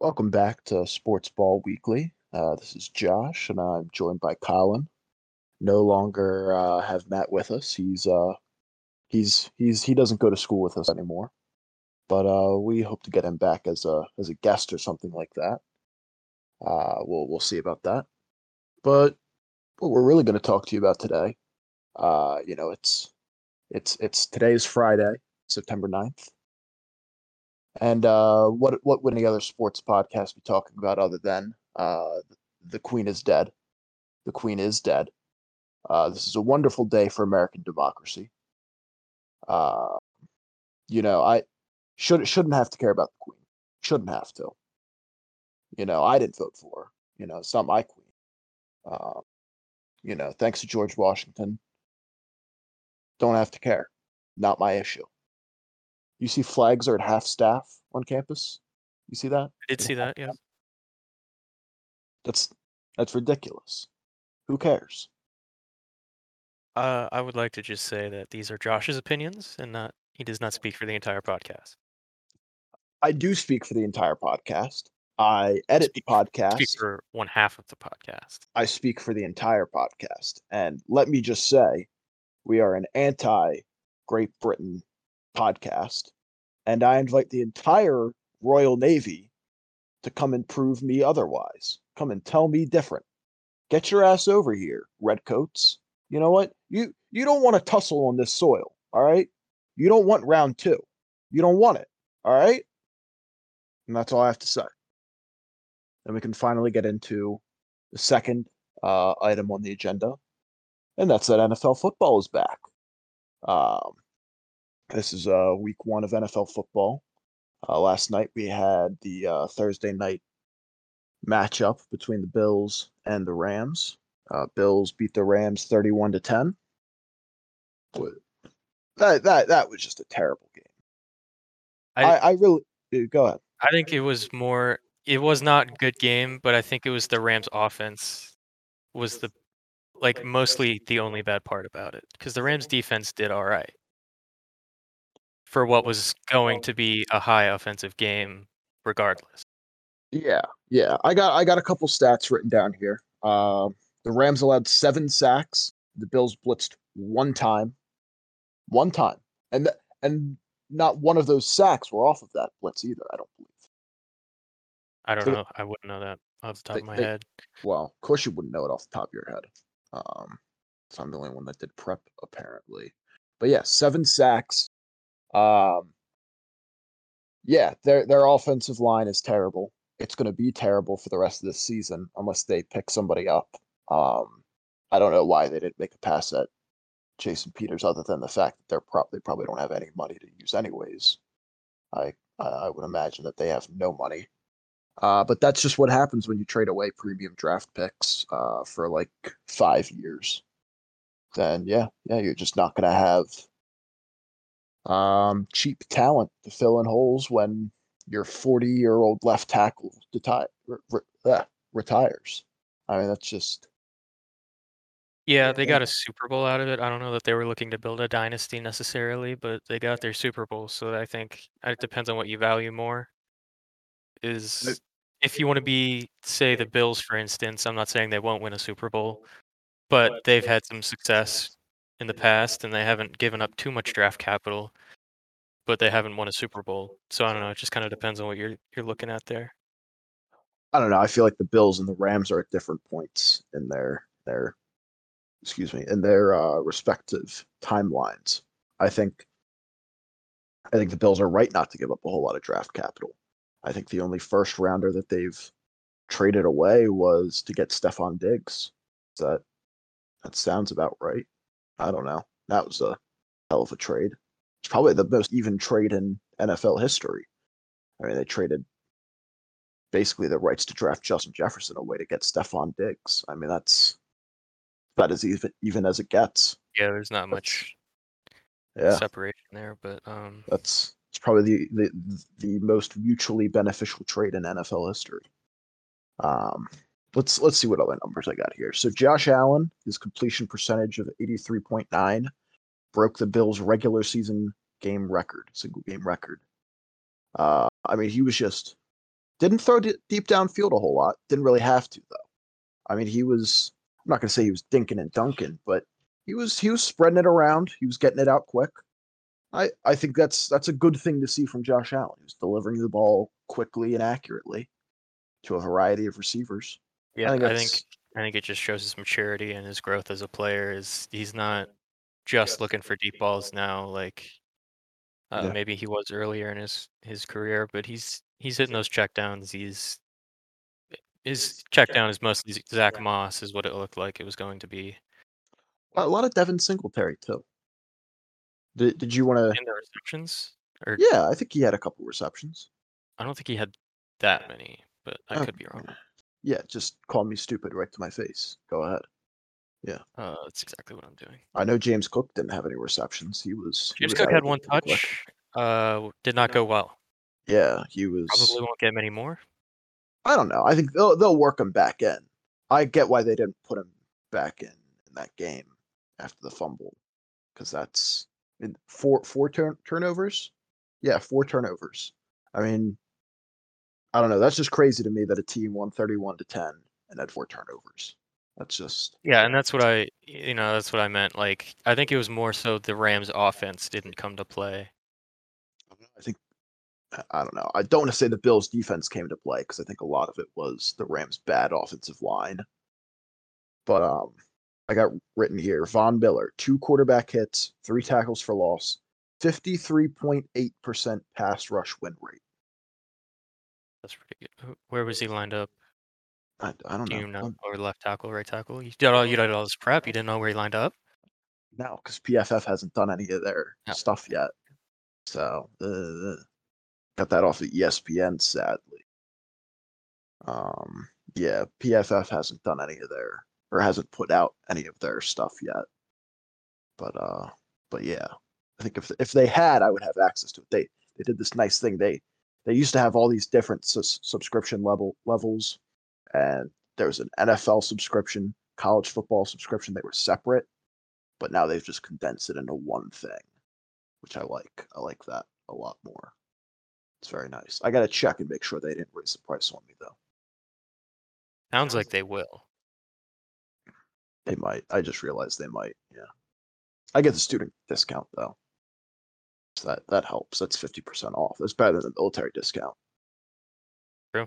Welcome back to Sports Ball Weekly. Uh, this is Josh, and I'm joined by Colin. No longer uh, have Matt with us. He's uh, he's he's he doesn't go to school with us anymore, but uh, we hope to get him back as a as a guest or something like that. Uh, we'll we'll see about that. But what we're really going to talk to you about today, uh, you know, it's it's it's today's Friday, September 9th. And uh, what what would any other sports podcast be talking about other than uh, the Queen is dead? The Queen is dead. Uh, this is a wonderful day for American democracy. Uh, you know, I should shouldn't have to care about the Queen. Shouldn't have to. You know, I didn't vote for. You know, it's not my Queen. Uh, you know, thanks to George Washington. Don't have to care. Not my issue. You see flags are at half staff on campus. You see that? I did see that, yeah. That's that's ridiculous. Who cares? Uh, I would like to just say that these are Josh's opinions and not he does not speak for the entire podcast. I do speak for the entire podcast. I edit Speak- the podcast. Speak for one half of the podcast. I speak for the entire podcast. And let me just say, we are an anti Great Britain podcast. And I invite the entire Royal Navy to come and prove me otherwise. Come and tell me different. Get your ass over here, redcoats. You know what? You you don't want to tussle on this soil, all right? You don't want round two. You don't want it, all right? And that's all I have to say. Then we can finally get into the second uh, item on the agenda, and that's that NFL football is back. Um, this is uh, week one of NFL football. Uh, last night we had the uh, Thursday night matchup between the Bills and the Rams. Uh, Bills beat the Rams thirty-one to ten. That that that was just a terrible game. I, I, I really uh, go ahead. I think it was more it was not a good game, but I think it was the Rams offense was the like mostly the only bad part about it because the Rams defense did all right for what was going to be a high offensive game regardless. Yeah, yeah. I got I got a couple stats written down here. Um, the Rams allowed seven sacks. The Bills blitzed one time, one time, and th- and not one of those sacks were off of that blitz either. I don't believe. I don't So- know. I wouldn't know that off the top They- of my they- head. Well, of course you wouldn't know it off the top of your head. Um, so I'm the only one that did prep apparently. But yeah, seven sacks. Um, yeah, their their offensive line is terrible. It's going to be terrible for the rest of this season unless they pick somebody up. Um, I don't know why they didn't make a pass at Jason Peters, other than the fact that they're prob- they probably don't have any money to use anyways. I I I would imagine that they have no money. Uh, but that's just what happens when you trade away premium draft picks uh, for like five years. Then yeah, yeah, you're just not gonna have um, cheap talent to fill in holes when your 40 year old left tackle deti- re- re- uh, retires. I mean, that's just Yeah, they got a Super Bowl out of it. I don't know that they were looking to build a dynasty necessarily, but they got their Super Bowl. So I think it depends on what you value more. Is if you want to be, say, the Bills, for instance, I'm not saying they won't win a Super Bowl, but they've had some success in the past and they haven't given up too much draft capital, but they haven't won a Super Bowl. So I don't know. It just kind of depends on what you're you're looking at there. I don't know. I feel like the Bills and the Rams are at different points in their their excuse me in their uh, respective timelines. I think I think the Bills are right not to give up a whole lot of draft capital. I think the only first rounder that they've traded away was to get Stefon Diggs. That that sounds about right. I don't know. That was a hell of a trade. It's probably the most even trade in NFL history. I mean, they traded basically the rights to draft Justin Jefferson away to get Stefon Diggs. I mean, that's about as even even as it gets. Yeah, there's not That's- much Yeah, separation there, but um, that's it's probably the, the the most mutually beneficial trade in NFL history. Um, let's let's see what other numbers I got here. So Josh Allen, his completion percentage of eighty three point nine, broke the Bills' regular season game record, single game record. Uh, I mean, he was just Didn't throw d- deep downfield a whole lot. Didn't really have to though. I mean, he was. I'm not to say he was dinking and dunking, but he was he was spreading it around. He was getting it out quick. I I think that's that's a good thing to see from Josh Allen. He's delivering the ball quickly and accurately to a variety of receivers. Yeah, I I think think, I think it just shows his maturity and his growth as a player. Is he's not just looking for deep balls now, like uh, Yeah. maybe he was earlier in his his career, but he's he's hitting those checkdowns. He's his checkdown is mostly Zach Moss, is what it looked like it was going to be. A lot of Devin Singletary too. Did Did you want to? In the receptions, or Yeah, I think he had a couple receptions. I don't think he had that many, but I could be wrong. Yeah, just call me stupid right to my face. Go ahead. Yeah. Uh, that's exactly what I'm doing. I know James Cook didn't have any receptions. He was. he James was Cook had one touch. Uh, did not go well. Yeah, he was. Probably won't get many more. I don't know. I think they'll they'll work him back in. I get why they didn't put him back in in that game after the fumble, because that's in four four turn turnovers. Yeah, four turnovers. I mean, I don't know. That's just crazy to me that a team won thirty-one to ten and had four turnovers. That's just Yeah, and that's what I, you know, that's what I meant. Like, I think it was more so the Rams' offense didn't come to play. I think I- I don't know. I don't want to say the Bills' defense came to play because I think a lot of it was the Rams' bad offensive line. But um, I got written here: Von Miller, two quarterback hits, three tackles for loss, fifty-three point eight percent pass rush win rate. That's pretty good. Where was he lined up? I, I don't Do know. you know? Um, Or left tackle, right tackle? You did all you did all this prep. You didn't know where he lined up. No, because PFF hasn't done any of their Yeah. stuff yet. So uh, got that off of ESPN, sadly. Um, yeah, PFF hasn't done any of their or hasn't put out any of their stuff yet. But uh, but yeah, I think if if they had, I would have access to it. They they did this nice thing. They they used to have all these different sus- subscription level levels, and there was an NFL subscription, college football subscription. They were separate but now they've just condensed it into one thing, which I like. I like that a lot more. It's very nice. I got to check and make sure they didn't raise the price on me though. Sounds like they will. They might. I just realized they might. Yeah. I get the student discount though. So that that helps. That's fifty percent off. That's better than the military discount. True.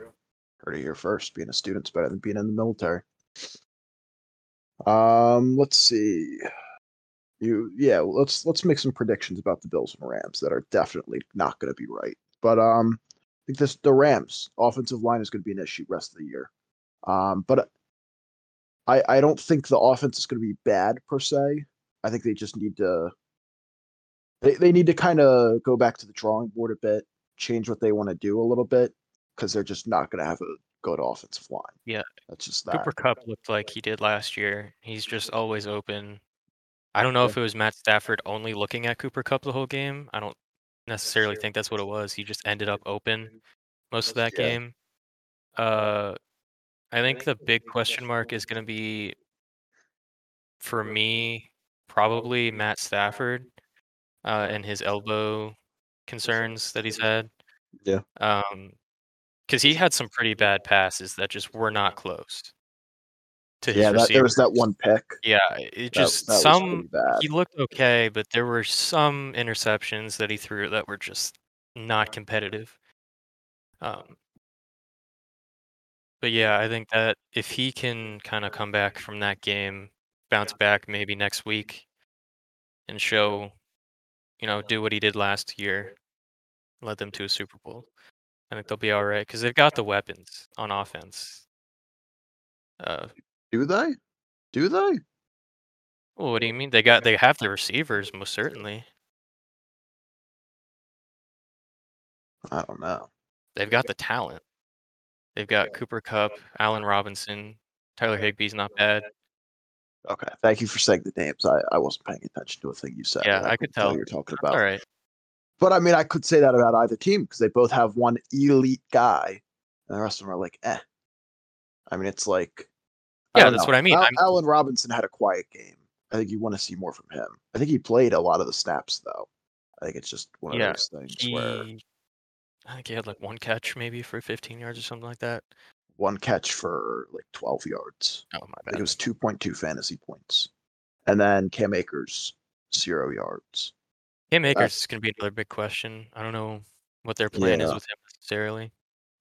Heard it here first. Being a student's better than being in the military. Um, let's see. You yeah, let's let's make some predictions about the Bills and Rams that are definitely not going to be right. But um, I think this the Rams offensive line is going to be an issue rest of the year. Um, but I I don't think the offense is going to be bad per se. I think they just need to they they need to kind of go back to the drawing board a bit, change what they want to do a little bit because they're just not going to have a good offensive line. Yeah. That's just that. Cooper Kupp looked like he did last year. He's just always open. I don't know if it was Matt Stafford only looking at Cooper Kupp the whole game. I don't necessarily think that's what it was. He just ended up open most of that Yeah. game. Uh, I think the big question mark is going to be for me probably Matt Stafford uh, and his elbow concerns that he's had. Yeah. Um, because he had some pretty bad passes that just were not close. To his Yeah, that, there was that one pick. Yeah, it just that some he looked okay, but there were some interceptions that he threw that were just not competitive. Um, but yeah, I think that if he can kind of come back from that game, bounce back maybe next week, and show, you know, do what he did last year, led them to a Super Bowl. I think they'll be all right because they've got the weapons on offense. Uh, Do they? Do they? well, what do you mean? They got they have the receivers most certainly. I don't know. They've got the talent. They've got Cooper Kupp, Allen Robinson, Tyler Higbee's not bad. Okay, thank you for saying the names. I, I wasn't paying attention to a thing you said. Yeah, and I could tell. you're talking about. all right. But I mean, I could say that about either team because they both have one elite guy, and the rest of them are like, eh. I mean, it's like. Yeah, that's know. what I mean. Al- I'm- Robinson had a quiet game. I think you want to see more from him. I think he played a lot of the snaps though. I think it's just one of Yeah, those things where I think he had like one catch maybe for 15 yards or something like that. One catch for like 12 yards. Oh my bad. it was 2.2 fantasy points. And then Cam Akers, zero yards. Cam uh, Akers That's- is going to be another big question. I don't know what their plan is with him necessarily.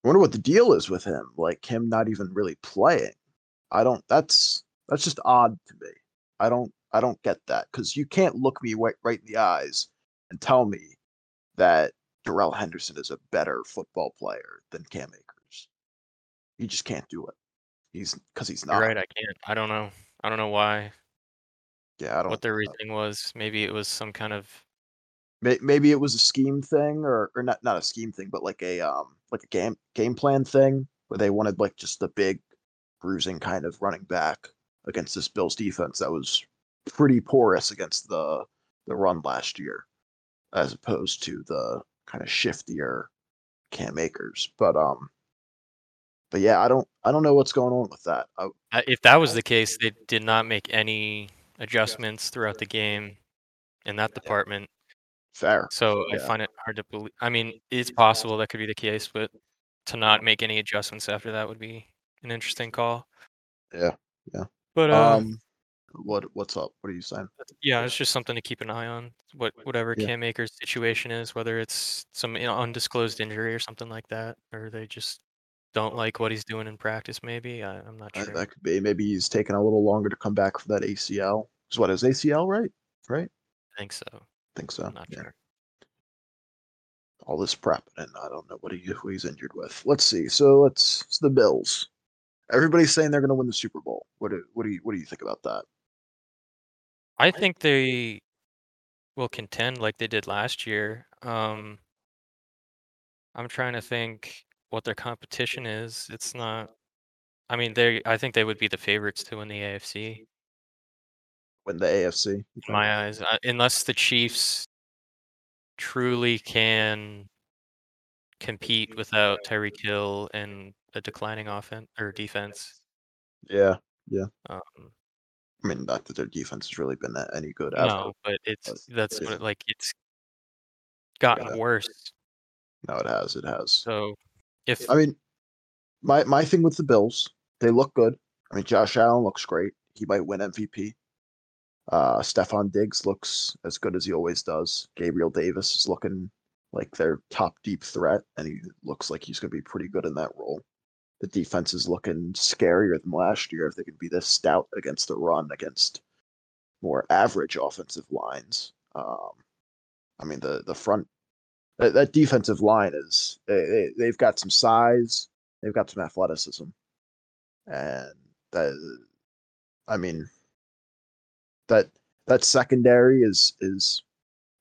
I wonder what the deal is with him. Like him not even really playing. I don't. That's that's just odd to me. I don't. I don't get that because you can't look me right, right in the eyes and tell me that Darrell Henderson is a better football player than Cam Akers. You just can't do it. He's because he's not. You're right. I can't. I don't know. I don't know why. Yeah, I don't. What their reasoning was. Maybe it was some kind of. Maybe it was a scheme thing or or not not a scheme thing but like a um like a game game plan thing where they wanted like just a big bruising kind of running back against this Bills defense that was pretty porous against the the run last year as opposed to the kind of shiftier Cam Akers but um but yeah I don't I don't know what's going on with that I, I- If that was the case, they did not make any adjustments throughout the game in that department. fair So I find it hard to believe. I mean, it's possible that could be the case, but to not make any adjustments after that would be an interesting call. Yeah, yeah But uh, um what what's up what are you saying yeah, it's just something to keep an eye on. What whatever Yeah. Cam Akers' situation is, whether it's some you know, undisclosed injury or something like that, or they just don't like what he's doing in practice. Maybe I, I'm not Uh, sure. That could be. Maybe he's taking a little longer to come back from that ACL. Is what his ACL, right? Right? I think so. think so. I'm not yeah. sure. All this prep, and I don't know what he who he's injured with. Let's see. So let's it's the Bills. Everybody's saying they're going to win the Super Bowl. What do what do you what do you think about that? I think they will contend like they did last year. Um, I'm trying to think what their competition is. It's not. I mean, they. I think they would be the favorites to win the AFC Win the AFC? in my eyes, uh, unless the Chiefs truly can compete without Tyreek Hill and a declining offense or defense. Yeah. Um, I mean, not that their defense has really been that any good ever. no, but it's but that's yeah. what it, like it's gotten Yeah. worse. No, it has. It has. So if I mean, my my thing with the Bills, they look good. I mean, Josh Allen looks great. He might win MVP. Uh, Stefon Diggs looks as good as he always does. Gabriel Davis is looking like their top deep threat, and he looks like he's going to be pretty good in that role. The defense is looking scarier than last year if they can be this stout against the run against more average offensive lines. Um, I mean, the the front that, that defensive line is they, they, they've got some size, they've got some athleticism, and that I mean that that secondary is is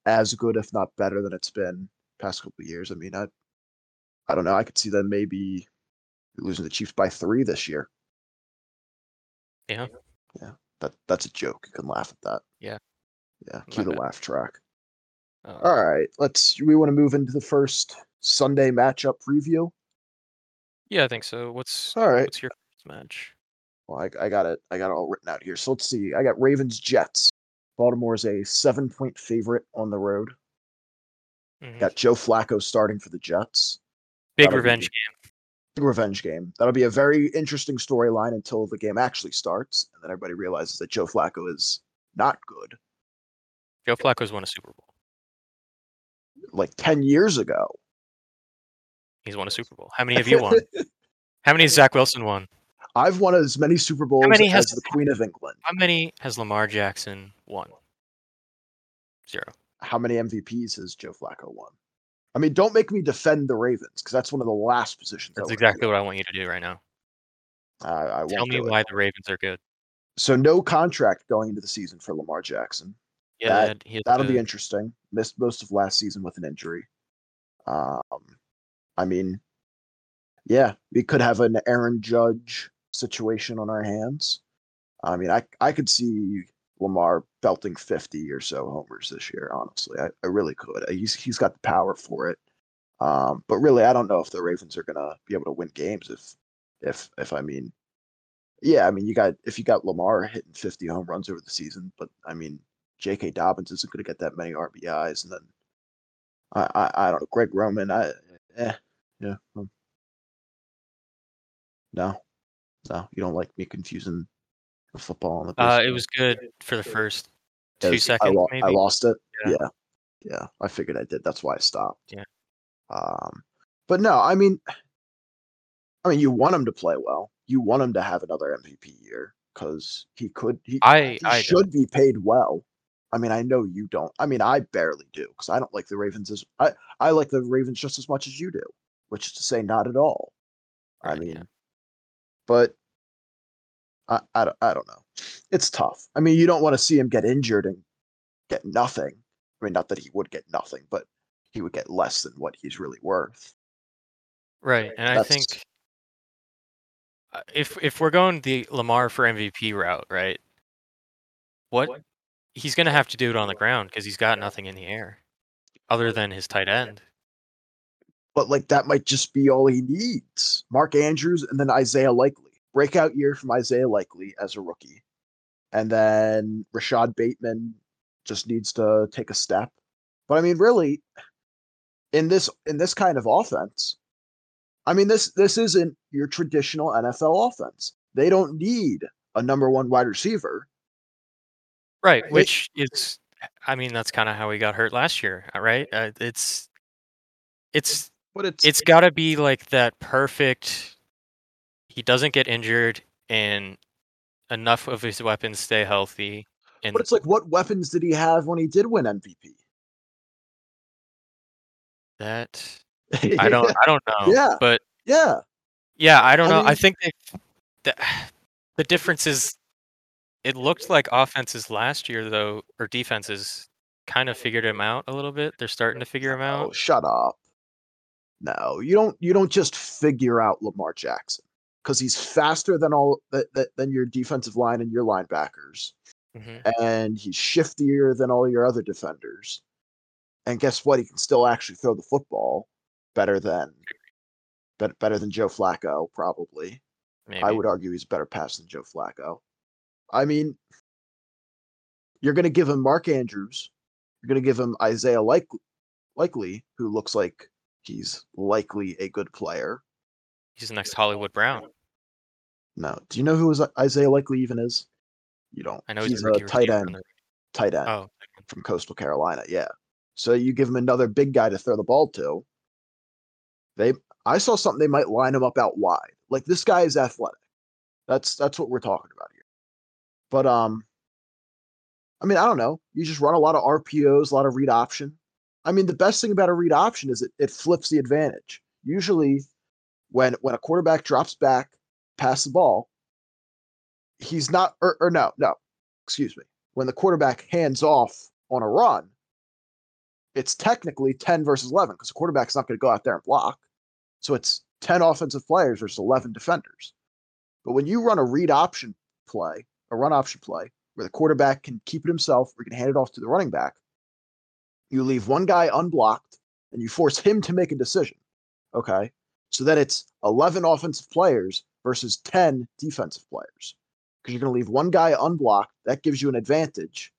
as good, if not better, than it's been past couple of years. I mean, I I don't know. I could see them maybe losing the Chiefs by three this year. yeah, Yeah. That that's a joke. You can laugh at that. Yeah. Yeah. Cue the laugh track. Uh, All right. Let's. We want to move into the first Sunday matchup preview. yeah, I think so. What's All right. what's your first match? Well, I, I got it. I got it all written out here. So let's see. I got Ravens Jets. Baltimore's a seven point favorite on the road. Mhm. Got Joe Flacco starting for the Jets. Big that'll be- revenge game. Big revenge game. That'll be a very interesting storyline until the game actually starts, and then everybody realizes that Joe Flacco is not good. Joe Flacco's won a Super Bowl. Like ten years ago. He's won a Super Bowl. How many have you won? How many has Zach Wilson won? I've won as many Super Bowls many as has- the Queen of England. How many has Lamar Jackson won? Zero. How many MVPs has Joe Flacco won? I mean, don't make me defend the Ravens because that's one of the last positions. That's exactly what I want you to do right now. Won't Tell me why the Ravens are good. So no contract going into the season for Lamar Jackson. Yeah, that, yeah, that'll be interesting. Missed most of last season with an injury. Um, I mean, yeah, we could have an Aaron Judge situation on our hands. I mean, I I could see Lamar belting fifty or so homers this year. Honestly, I, I really could. He's he's got the power for it. Um, but really, I don't know if the Ravens are gonna be able to win games if if if I mean, yeah, I mean, you got if you got Lamar hitting fifty home runs over the season, but I mean, J.K. Dobbins isn't going to get that many RBIs, and then I, I, I don't know Greg Roman. I Eh, yeah. hmm. No, no, you don't like me confusing the football and the Uh, it was good for the first two Yes, I, seconds, lo- I lost it. Yeah. Yeah. yeah, I figured I did. That's why I stopped. Yeah. Um, but no, I mean, I mean, you want him to play well. You want him to have another MVP year because he could. He, I he I don't. should be paid well. I mean, I know you don't. I mean, I barely do because I don't like the Ravens as I I like the Ravens just as much as you do, which is to say, not at all. I mean, yeah. but I, I don't I don't know. It's tough. I mean, you don't want to see him get injured and get nothing. I mean, not that he would get nothing, but he would get less than what he's really worth. Right, and I think if if we're going the Lamar for MVP route, right? What he's gonna have to do it on the ground because he's got nothing in the air other than his tight end. but like that might just be all he needs. Mark Andrews and then Isaiah Likely. Breakout year from Isaiah Likely as a rookie. And then Rashod Bateman just needs to take a step. But I mean, really, in this in this kind of offense, I mean this this isn't your traditional NFL offense. They don't need a number one wide receiver. Right, which is, I mean, that's kind of how he got hurt last year, uh, right? Uh, it's, it's, But it's it's got to be like that perfect. He doesn't get injured, and enough of his weapons stay healthy. And but it's like what weapons did he have when he did win MVP? that I don't, I don't know. Yeah. but yeah. yeah, I don't I know. I mean- think they, the, the difference is, it looked like offenses last year though, or defenses, kind of figured him out a little bit. They're starting to figure him Oh, out. shut up. No, you don't. You don't just figure out Lamar Jackson because he's faster than all than your defensive line and your linebackers, hmm and he's shiftier than all your other defenders. And guess what? He can still actually throw the football better than bet- better than Joe Flacco, probably. Maybe. I would argue he's a better pass than Joe Flacco. I mean, you're going to give him Mark Andrews. You're going to give him Isaiah Likely, Likely, who looks like he's likely a good player. He's the next Hollywood Brown. No, do you know who is Isaiah Likely even is? You don't. I know he's he's, a tight end. Tight end Oh, from Coastal Carolina. Yeah. So you give him another big guy to throw the ball to. They, I saw something. They might line him up out wide. Like this guy is athletic. That's that's what we're talking about here. But um, I mean, I don't know. You just run a lot of RPOs, a lot of read option. I mean, the best thing about a read option is it, it flips the advantage. Usually, when when a quarterback drops back, pass the ball, he's not or, or no, no, excuse me. When the quarterback hands off on a run, it's technically 10 versus 11 because the quarterback's not going to go out there and block. So it's 10 offensive players versus 11 defenders. But when you run a read option play, a run option play, where the quarterback can keep it himself or can hand it off to the running back, you leave one guy unblocked and you force him to make a decision. Okay. So then it's 11 offensive players versus 10 defensive players because you're going to leave one guy unblocked. That gives you an advantage,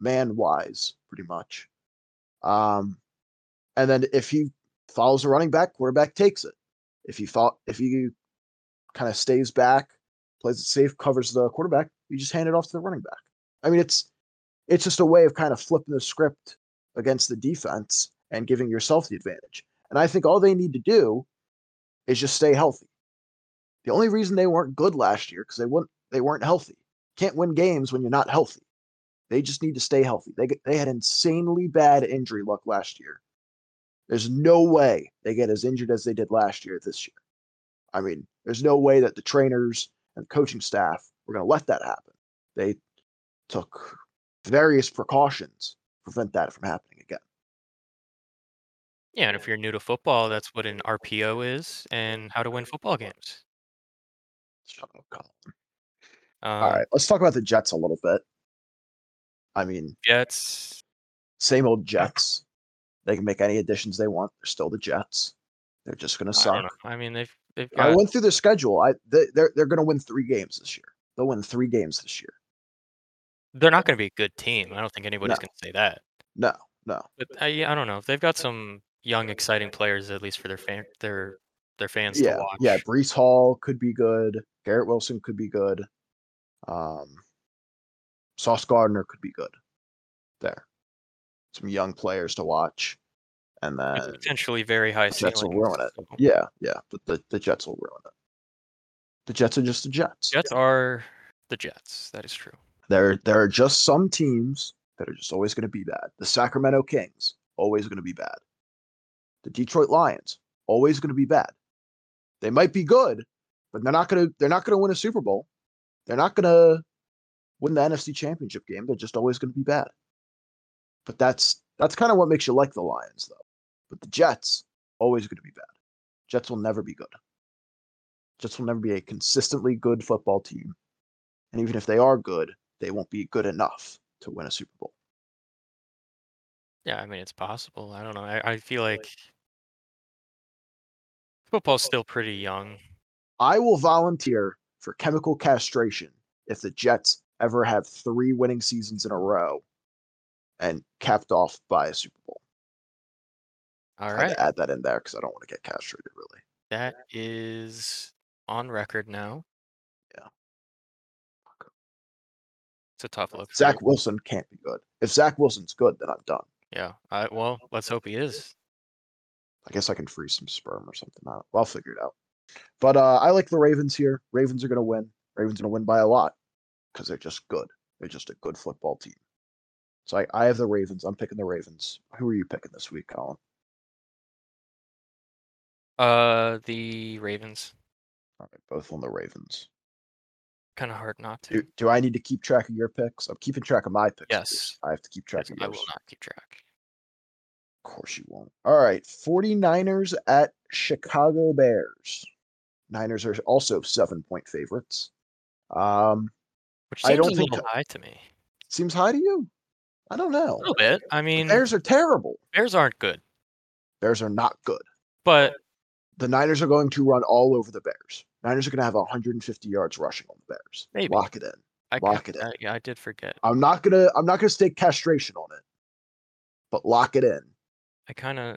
man wise, pretty much. Um, and then if he follows the running back, quarterback takes it. If he thought if he kind of stays back, plays it safe, covers the quarterback, you just hand it off to the running back. I mean, it's it's just a way of kind of flipping the script against the defense and giving yourself the advantage. And I think all they need to do is just stay healthy. The only reason they weren't good last year because they weren't they weren't healthy. Can't win games when you're not healthy. They just need to stay healthy. They they had insanely bad injury luck last year. There's no way they get as injured as they did last year this year. I mean, there's no way that the trainers and coaching staff were going to let that happen. They took various precautions to prevent that from happening again. yeah, and if you're new to football, that's what an RPO is and how to win football games. Shut up, Colin. Um, All right, let's talk about the Jets a little bit. I mean, Jets. same old Jets. They can make any additions they want. They're still the Jets. They're just going to suck. know. I mean, they've they've I went through their schedule. I they, they're they're going to win three games this year. They'll win three games this year. they're not going to be a good team. I don't think anybody's No. going to say that. No, no. But I, I don't know. They've got some young, exciting players, at least for their fan, their their fans yeah, to watch. yeah. Breece Hall could be good. Garrett Wilson could be good. Um, Sauce Gardner could be good. There, some young players to watch, and then potentially very high Jets will ruin it. so- Yeah, yeah. But the, the Jets will ruin it. The Jets are just the Jets. Jets are the Jets. That is true. There, there are just some teams that are just always going to be bad. The Sacramento Kings always going to be bad. The Detroit Lions always going to be bad. They might be good, but they're not going to. They're not going to win a Super Bowl. They're not going to win the NFC Championship game. They're just always going to be bad. But that's that's kind of what makes you like the Lions, though. But the Jets always going to be bad. Jets will never be good. Jets will never be a consistently good football team. And even if they are good, they won't be good enough to win a Super Bowl. Yeah, I mean it's possible. I don't know. I, I feel like football's oh, still pretty young. I will volunteer for chemical castration if the Jets ever have three winning seasons in a row and capped off by a Super Bowl. All right. I had right, to add that in there because I don't want to get castrated, really. that is on record now. Yeah. It's a tough look. Zach. Wilson can't be good. If Zach Wilson's good, then I'm done. Yeah. I, well, let's hope he is. I guess I can freeze some sperm or something. I I'll figure it out. But uh, I like the Ravens here. Ravens are going to win. Ravens are going to win by a lot because they're just good. They're just a good football team. So I, I have the Ravens. I'm picking the Ravens. Who are you picking this week, Colin? Uh, the Ravens. All right, both on the Ravens. Kind of hard not to. Do, do I need to keep track of your picks? I'm keeping track of my picks. Yes. I have to keep track Yes, of I yours. will not keep track. Of course you won't. All right. 49ers at Chicago Bears. Niners are also seven point favorites. Um, Which I don't a think high to me. seems high to you. I don't know. A little bit. I mean, Bears are terrible. Bears aren't good, Bears are not good. but The Niners are going to run all over the Bears. Niners are going to have 150 yards rushing on the Bears. Maybe. Lock it in. I, Lock it in. I, yeah, I did forget. I'm not gonna. I'm not gonna stake castration on it, but lock it in. I kind of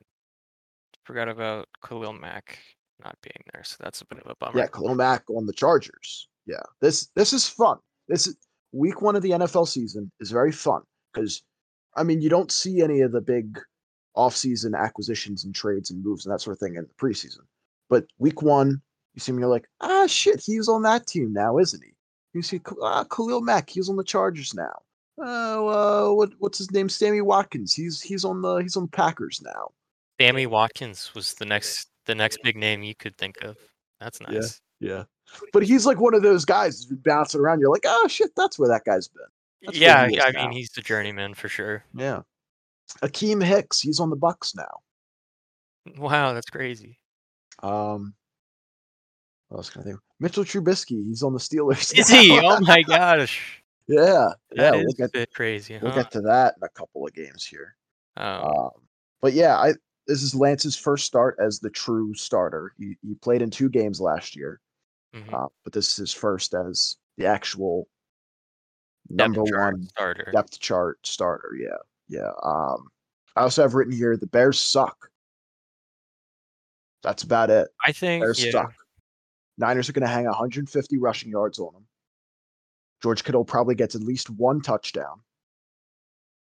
forgot about Khalil Mack not being there, so that's a bit of a bummer. Yeah, Khalil Mack on the Chargers. Yeah, this this is fun. This is week one of the NFL season is very fun because I mean you don't see any of the big off-season acquisitions and trades and moves and that sort of thing in the preseason. But week one, you see him, you're like, ah, shit, he's on that team now, isn't he? You see, ah, Khalil Mack, he's on the Chargers now. Oh, uh, what what's his name? Sammy Watkins. He's he's on the he's on Packers now. Sammy Watkins was the next the next big name you could think of. That's nice. Yeah. But he's like one of those guys who's been bouncing around. You're like, oh shit, that's where that guy's been. That's Yeah, yeah, I mean he's the journeyman for sure. Yeah. Akiem Hicks, he's on the Bucks now. Wow, that's crazy. Um what else can I think? Mitchell Trubisky, he's on the Steelers. Is now. he? Oh my gosh. yeah. Yeah, That we'll is get a bit crazy, we'll get to that in a couple of games here. Oh, Um but yeah, I this is Lance's first start as the true starter. He he played in two games last year. mhm. Uh, but this is his first as the actual Depth number one starter. depth chart starter. Yeah, yeah. Um, I also have written here the Bears suck. That's about it. I think Bears yeah, suck. Niners are going to hang 150 rushing yards on them. George Kittle probably gets at least one touchdown.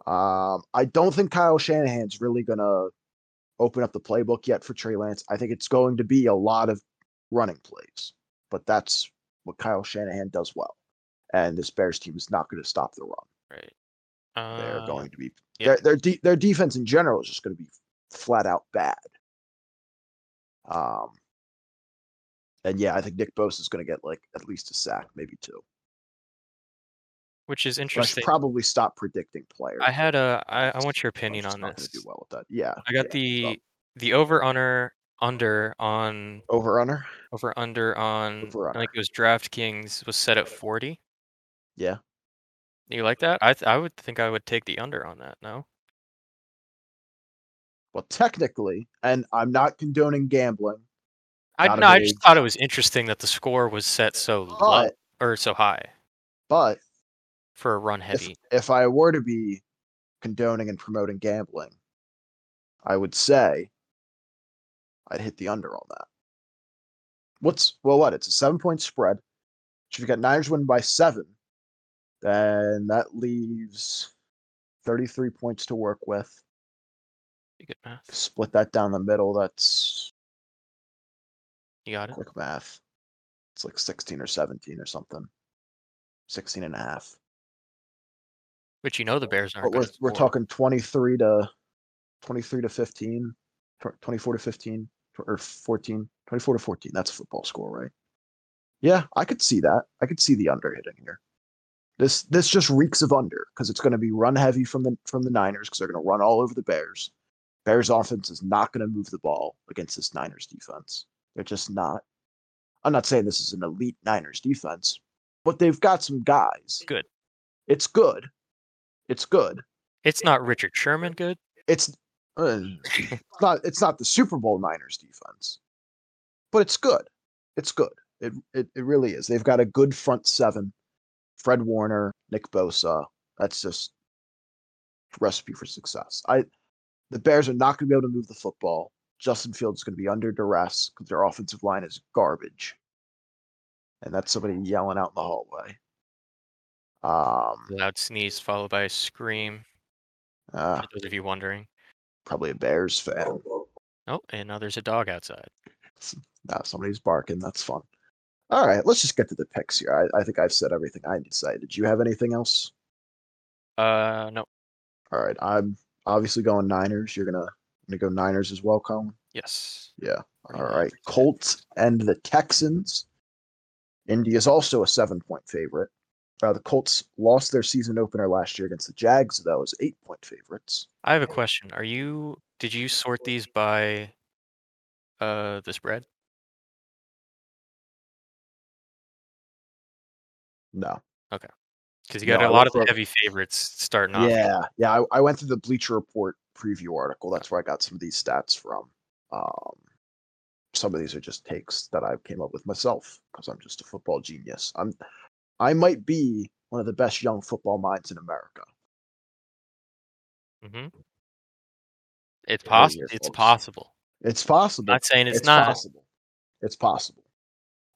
Um, I don't think Kyle Shanahan's really going to open up the playbook yet for Trey Lance. I think it's going to be a lot of running plays, but that's what Kyle Shanahan does well. And this Bears team is not going to stop the run. right. They're Uh, going to be yeah. their their de- their defense in general is just going to be flat out bad. Um, and yeah, I think Nick Bosa is going to get like at least a sack, maybe two. which is But I should interesting. probably stop predicting players. I had a I, I want your opinion on this. do well with that. Yeah, I got yeah, the the over under under on over runner. over under on Over I think it was DraftKings was set at 40. Yeah, You like that? I th- I would think I would take the under on that. No. well, technically, and I'm not condoning gambling, I no, I just thought it was interesting that the score was set so low or so high but for a run if heavy. if I were to be condoning and promoting gambling, I would say I'd hit the under on that. What's well what? It's a seven point spread. So if you got Niners win by seven, then that leaves 33 points to work with. You good math. Split that down the middle. That's You got it. quick math. It's like 16 or 17 or something. 16 and a half. But you know the Bears aren't. But we're, we're talking 23 to 23 to 15, 24 to 15, or 14, 24 to 14. That's a football score, right? Yeah, I could see that. I could see the under hitting here. This this just reeks of under because it's going to be run heavy from the from the Niners because they're going to run all over the Bears. Bears offense is not going to move the ball against this Niners defense. They're just not. I'm not saying this is an elite Niners defense, but they've got some guys. Good. It's good. It's good. It's not Richard Sherman good. It's uh, it's not it's not the Super Bowl Niners defense, but it's good. It's good. It, it it really is. They've got a good front seven. Fred Warner, Nick Bosa. That's just recipe for success. I the Bears are not going to be able to move the football. Justin Fields is going to be under duress because their offensive line is garbage, and that's somebody yelling out in the hallway. Um, Loud sneeze followed by a scream. uh, For those of you wondering. probably a Bears fan. Oh, and now there's a dog outside. Now somebody's barking. That's fun. All right, let's just get to the picks here. I, I think I've said everything I need to say. Did you have anything else? Uh, no. All right, I'm obviously going Niners. You're gonna gonna go Niners as well, Colin. Yes. Yeah. All right, Colts and the Texans. Indy is also a seven point favorite. Uh, the Colts lost their season opener last year against the Jags, That was eight point favorites. I have a question. Are you? Did you sort these by uh the spread? No. Okay. Because you No, got I a lot of the heavy favorites starting off. Yeah, yeah. I, I went through the Bleacher Report preview article. That's where I got some of these stats from. Um, some of these are just takes that I came up with myself because I'm just a football genius. I'm, I might be one of the best young football minds in America. Mm-hmm. It's possible. It's folks. possible. It's possible. Not saying it's, not. possible. It's possible.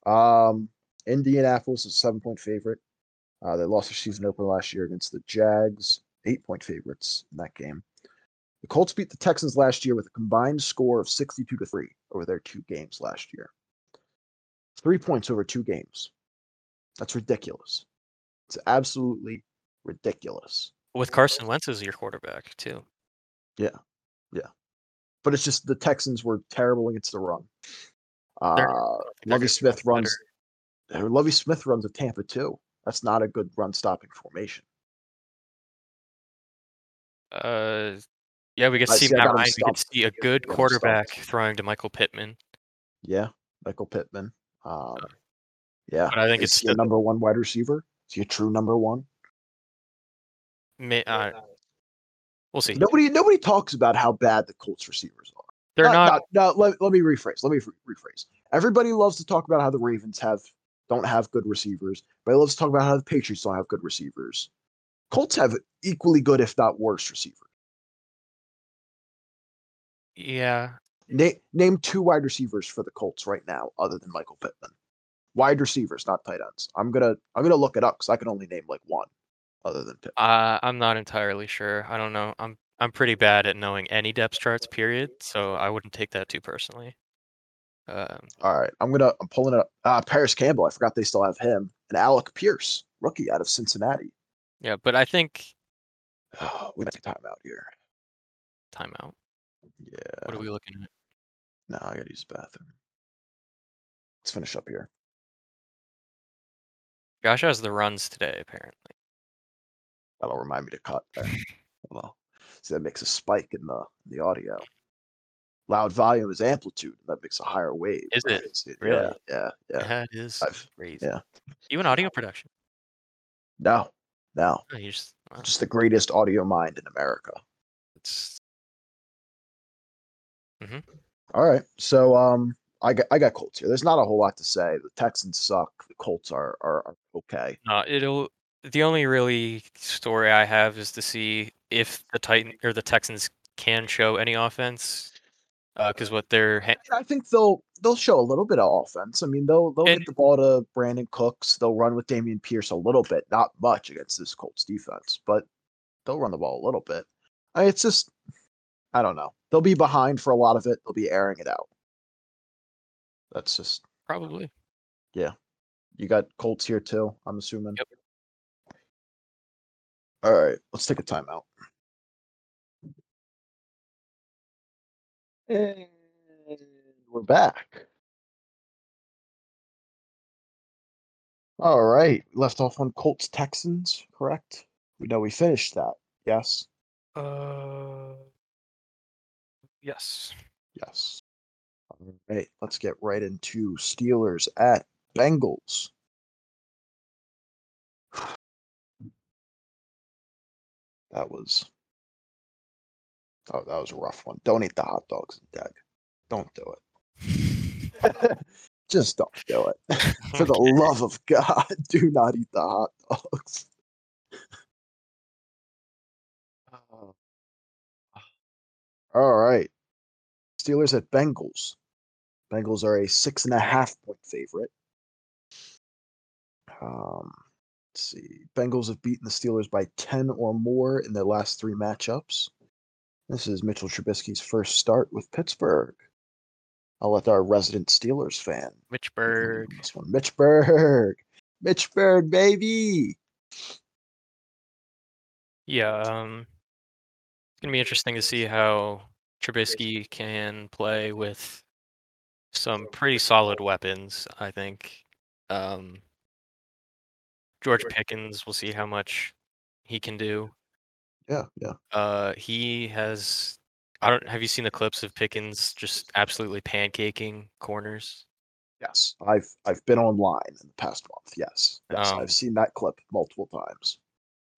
Um, Indianapolis is a seven point favorite. Uh, they lost their season opener last year against the Jags, eight point favorites in that game. The Colts beat the Texans last year with a combined score of 62 to 3 over their two games last year. Three points over two games. That's ridiculous. It's absolutely ridiculous. With Carson Wentz as your quarterback too. Yeah. Yeah. But it's just the Texans were terrible against the run. Uh, Lovie Smith runs. Uh, Lovie Smith runs a Tampa too. That's not a good run stopping formation. Uh, yeah, we could I see see, Matt Ryan. We could see a good quarterback stumped. throwing to Michael Pittman. Yeah, Michael Pittman. Um, yeah, But I think is it's he a the- number one wide receiver? Is he a true number one? May, uh, we'll see. Nobody, nobody talks about how bad the Colts receivers are. They're No, not. No, no, let, let me rephrase. Let me re- rephrase. Everybody loves to talk about how the Ravens have don't have good receivers. But to talk about how the Patriots don't have good receivers. Colts have equally good, if not worse, receivers. Yeah, Na- name two wide receivers for the Colts right now, other than Michael Pittman. Wide receivers, not tight ends. I'm gonna I'm gonna look it up because I can only name like one, other than Pittman. uh, I'm not entirely sure. I don't know. I'm I'm pretty bad at knowing any depth charts. Period. So I wouldn't take that too personally. Um, All right, I'm gonna I'm pulling up. Uh, Parris Campbell. I forgot they still have him and Alec Pierce, rookie out of Cincinnati. yeah, but I think Oh, we to time out here. timeout. Yeah. What are we looking at? No, I gotta use the bathroom. Let's finish up here. Josh has the runs today, apparently. That'll remind me to cut well, see that makes a spike in the the audio. Loud volume is amplitude. That makes a higher wave. Is it? right? Really? Yeah, yeah, yeah. That is I've- crazy. yeah. You in audio production? No, no. Oh, just, wow, Just the greatest audio mind in America. it's All right. So um I got I got Colts here. There's not a whole lot to say. The Texans suck. The Colts are are, are okay. Uh, it'll. The only really story I have is to see if the Titan or the Texans can show any offense Uh, because what they're ha- I think they'll they'll show a little bit of offense. I mean, they'll they'll And- get the ball to Brandin Cooks. They'll run with Dameon Pierce a little bit, not much against this Colts defense, but they'll run the ball a little bit. I, it's just, I don't know. They'll be behind for a lot of it. They'll be airing it out. That's just probably Yeah, you got Colts here too. I'm assuming. Yep. All right, let's take a timeout. And we're back. All right, left off on Colts Texans, correct? We know we finished that. Yes. uh yes. Yes. All right, let's get right into Steelers at Bengals. That was oh, that was a rough one. Don't eat the hot dogs and Doug. Don't do it. Just don't do it. For the love of God, do not eat the hot dogs. Uh, All right. Steelers at Bengals. Bengals are a six and a half point favorite. Um, let's see. Bengals have beaten the Steelers by 10 or more in their last three matchups. This is Mitchell Trubisky's first start with Pittsburgh. I'll let our resident Steelers fan Mitch Berg. This one, Mitch Berg, Mitch Berg, baby. Yeah, um, it's gonna be interesting to see how Trubisky can play with some pretty solid weapons. I think um, George Pickens. We'll see how much he can do. Yeah, yeah. Uh, he has. I don't. Have you seen the clips of Pickens just absolutely pancaking corners? Yes, I've I've been online in the past month. Yes, yes, Um, I've seen that clip multiple times.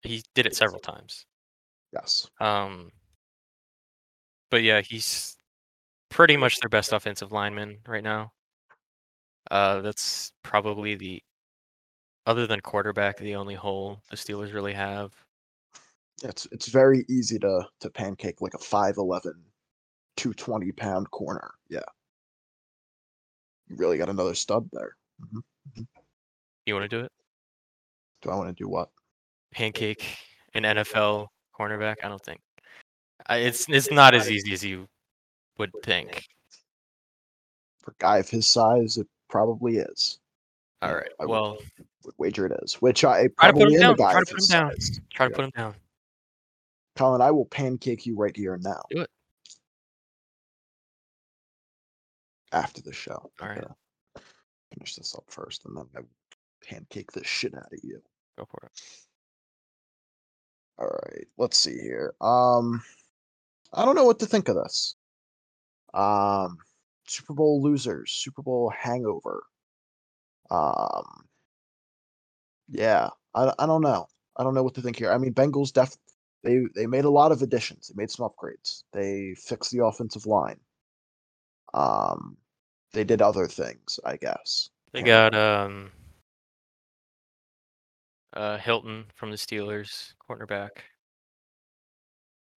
He did it several times. Yes, Um, but yeah, he's pretty much their best offensive lineman right now. Uh, that's probably the, other than quarterback, the only hole the Steelers really have. It's it's very easy to to pancake like a 5'11", 220 pound corner. Yeah, you really got another stud there. Mhm. You want to do it? Do I want to do what? Pancake an NFL cornerback? I don't think. I, it's it's not as easy as you would think. For a guy of his size, it probably is. All right. I Well, Would wager it is. Which I try to put probably him down. Try to put him down. Try to put him down. Colin, I will pancake you right here and now. Do it. After the show. All right. Finish this up first, and then I will pancake the shit out of you. Go for it. All right, let's see here. Um, I don't know what to think of this. Um, Super Bowl losers, Super Bowl hangover. Um, yeah, I, I don't know. I don't know what to think here. I mean, Bengals def they they made a lot of additions. They made some upgrades. They fixed the offensive line. Um, they did other things, I guess. They got um uh Hilton from the Steelers, cornerback.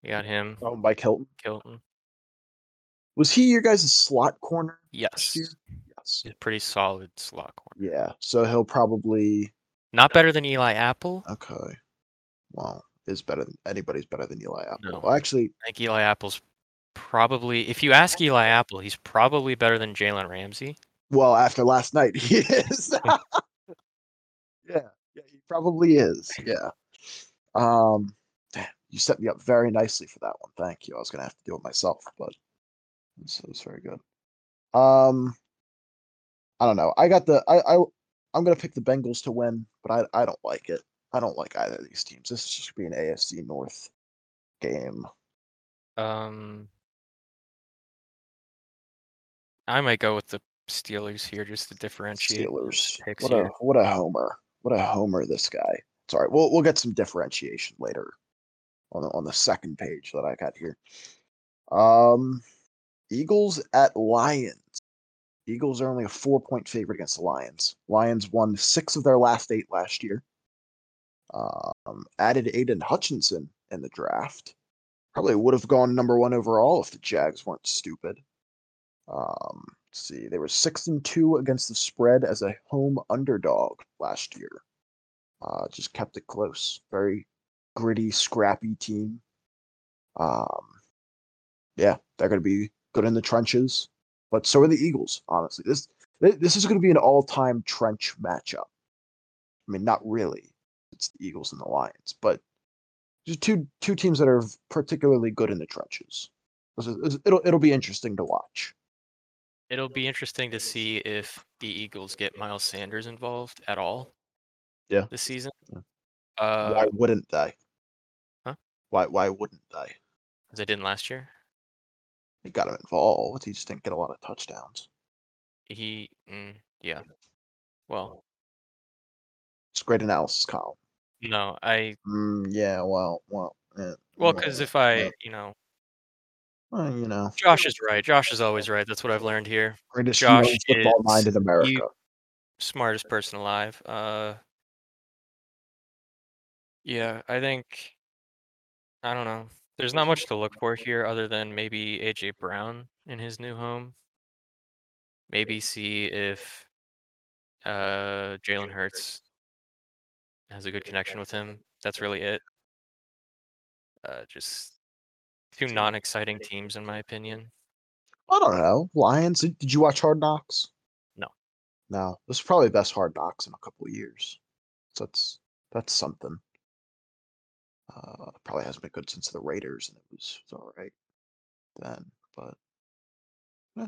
You got him, Oh, Mike Hilton Hilton. was he your guys' slot corner? Yes. Yes. he's a pretty solid slot corner. Yeah. So he'll probably Not better than Eli Apple. Okay. Well, is better than anybody's better than Eli Apple. No. Well, actually, I think Eli Apple's probably. If you ask Eli Apple, he's probably better than Jalen Ramsey. well, after last night, he is. yeah, yeah, he probably is. Yeah. Um, damn, you set me up very nicely for that one. Thank you. I was gonna have to do it myself, but this was very good. Um, I don't know. I got the. I. I I'm gonna pick the Bengals to win, but I. I don't like it. I don't like either of these teams. This gonna be an AFC North game. Um, I might go with the Steelers here just to differentiate. Steelers. What a here. what a homer. What a homer this guy. It's all right. We'll we'll get some differentiation later on the on the second page that I got here. Um Eagles at Lions. Eagles are only a four point favorite against the Lions. Lions won six of their last eight last year. Um, added Aidan Hutchinson in the draft. Probably would have gone number one overall if the Jags weren't stupid. Um, let's see, they were six and two against the spread as a home underdog last year. Uh, just kept it close. Very gritty, scrappy team. Um, yeah, they're going to be good in the trenches, but so are the Eagles. Honestly, this this is going to be an all-time trench matchup. I mean, not really. It's the Eagles and the Lions, but just two two teams that are particularly good in the trenches. It'll it'll be interesting to watch. It'll be interesting to see if the Eagles get Miles Sanders involved at all. Yeah. This season. Yeah. Uh, why wouldn't they? Huh? Why why wouldn't they? As they didn't last year. They got him involved. He just didn't get a lot of touchdowns. He, mm, yeah. Well, it's great analysis, Kyle. No, I. Mm, yeah, well, well. Yeah, well, because if I, you know. Well, you know. Josh is right. Josh is always right. That's what I've learned here. Greatest Josh football mind in America. smartest person alive. Uh. Yeah, I think. I don't know. There's not much to look for here other than maybe AJ Brown in his new home. Maybe see if uh, Jalen Hurts has a good connection with him. That's really it. Uh, just two non-exciting teams, in my opinion. I don't know. Lions. Did you watch Hard Knocks? No. No. This is probably the best Hard Knocks in a couple of years. So that's that's something. Uh, probably hasn't been good since the Raiders, and it was, it was all right then. But yeah,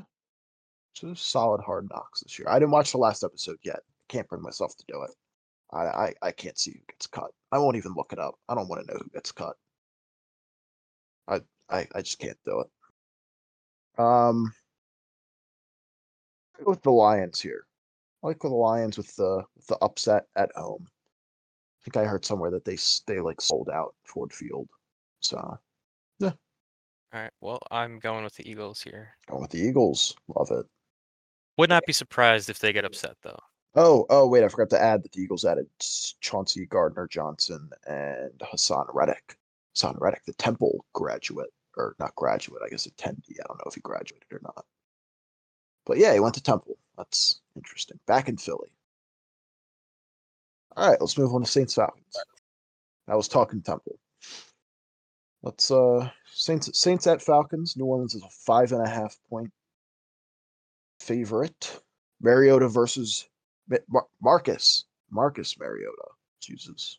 so solid Hard Knocks this year. I didn't watch the last episode yet. I can't bring myself to do it. I, I, I can't see who gets cut. I won't even look it up. I don't want to know who gets cut. I, I I just can't do it. Um, with the Lions here. I like with the Lions with the with the upset at home. I think I heard somewhere that they they like sold out Ford Field. So, yeah. All right. Well, I'm going with the Eagles here. Going with the Eagles. Love it. Would not be surprised if they get upset though. Oh, oh, wait! I forgot to add that the Eagles added Chauncey Gardner-Johnson and Haason Reddick. Haason Reddick, the Temple graduate, or not graduate, I guess attendee. I don't know if he graduated or not. But yeah, he went to Temple. That's interesting. Back in Philly. All right, let's move on to Saints Falcons. I was talking Temple. Let's uh Saints Saints at Falcons. New Orleans is a five and a half point favorite. Mariota versus Mar- Marcus Marcus Mariota. Chooses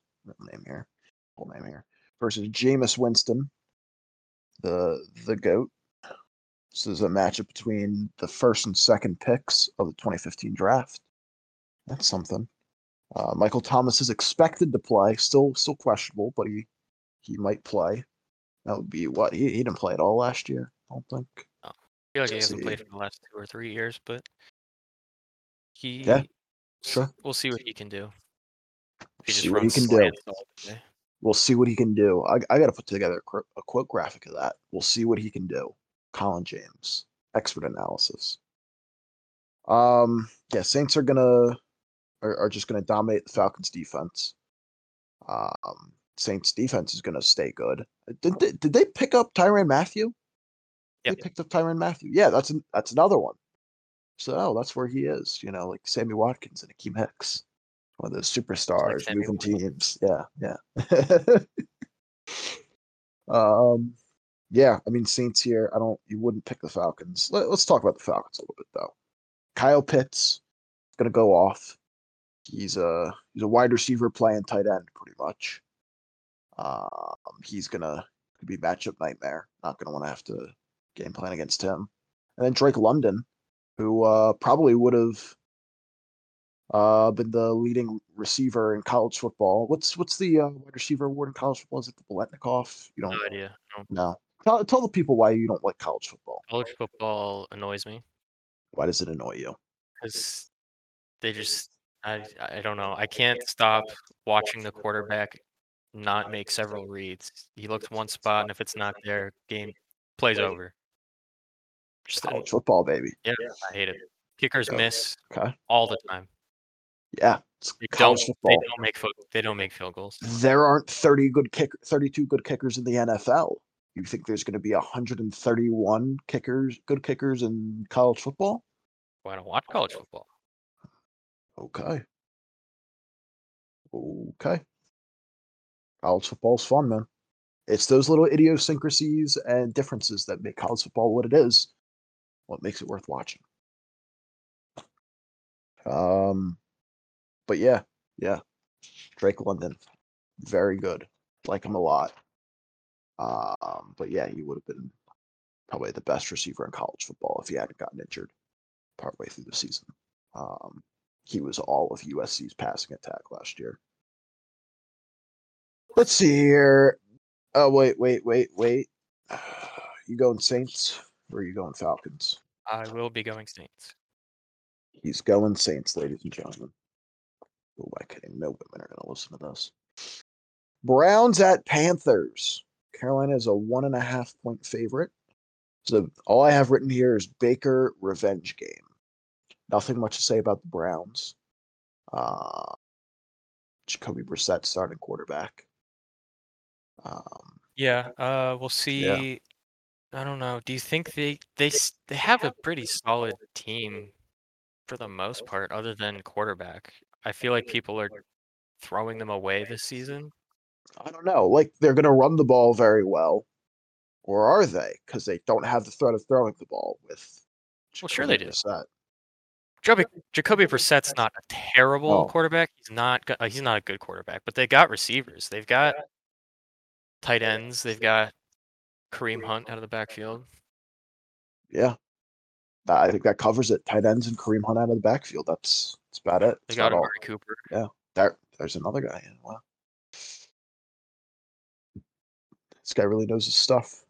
name here, full name here versus Jameis Winston, the the goat. This is a matchup between the first and second picks of the 2015 draft. That's something. Uh, Michael Thomas is expected to play, still still questionable, but he he might play. That would be what he, he didn't play at all last year. I don't think. I feel like he hasn't played for the last two or three years, but he yeah, sure. We'll see what he can do. He see what he can do. We'll see what he can do. I, I got to put together a, a quote graphic of that. We'll see what he can do. Colin James, expert analysis. Um, yeah, Saints are gonna are, are just gonna dominate the Falcons defense. Um, Saints defense is gonna stay good. Did they, did they pick up Tyrann Mathieu? Yep. They picked up Tyrann Mathieu. Yeah, that's an, that's another one. So oh, that's where he is. You know, like Sammy Watkins and Akiem Hicks one of those superstars like moving teams. Yeah, yeah. um, yeah. I mean, Saints here. I don't. You wouldn't pick the Falcons. Let, us talk about the Falcons a little bit though. Kyle Pitts is going to go off. He's a he's a wide receiver playing tight end pretty much. Um, he's gonna could be matchup nightmare. Not gonna want to have to game plan against him. And then Drake London, who uh, probably would have uh, been the leading receiver in college football. What's what's the uh, wide receiver award in college football? Is it the Biletnikoff? You don't no know. idea. No. no. Tell, tell the people why you don't like college football. College football annoys me. Why does it annoy you? Because they just I I don't know. I can't stop watching the quarterback not make several reads. He looks one spot, and if it's not there, game plays over. Just college football, baby. Yeah, I hate it. Kickers miss okay. all the time. Yeah, they don't, football. They don't make they don't make field goals. There aren't thirty good kick, thirty-two good kickers in the NFL. You think there's going to be 131 kickers, good kickers in college football? Why don't watch college football? Okay. Okay. College football's fun, man. It's those little idiosyncrasies and differences that make college football what it is, what makes it worth watching. Um, but yeah, yeah, Drake London, very good. Like him a lot. Um, but yeah, he would have been probably the best receiver in college football if he hadn't gotten injured partway through the season. Um, he was all of USC's passing attack last year. Let's see here. Oh wait, wait, wait, wait. You going Saints or are you going Falcons? I will be going Saints. He's going Saints, ladies and gentlemen. Who am I kidding? No women are going to listen to this. Browns at Panthers. Carolina is a one and a half point favorite. So all I have written here is Baker revenge game. Nothing much to say about the Browns. Uh, Jacoby Brissett starting quarterback. Um, Yeah, uh, we'll see. I don't know. Do you think they they s- they have a pretty solid team for the most part, other than quarterback? I feel like people are throwing them away this season. I don't know. Like they're going to run the ball very well, or are they? Because they don't have the threat of throwing the ball with. Well, sure they do. Brissett. Jacoby, Jacoby Brissett's not a terrible Oh. quarterback. He's not. go- uh, He's not a good quarterback, but they got receivers. They've got tight ends. They've got Kareem Hunt out of the backfield. Yeah, That- I think that covers it. Tight ends and Kareem Hunt out of the backfield. That's that's about it. They got. Amari Cooper. Yeah, there, there's another guy. Yeah, wow. This guy really knows his stuff.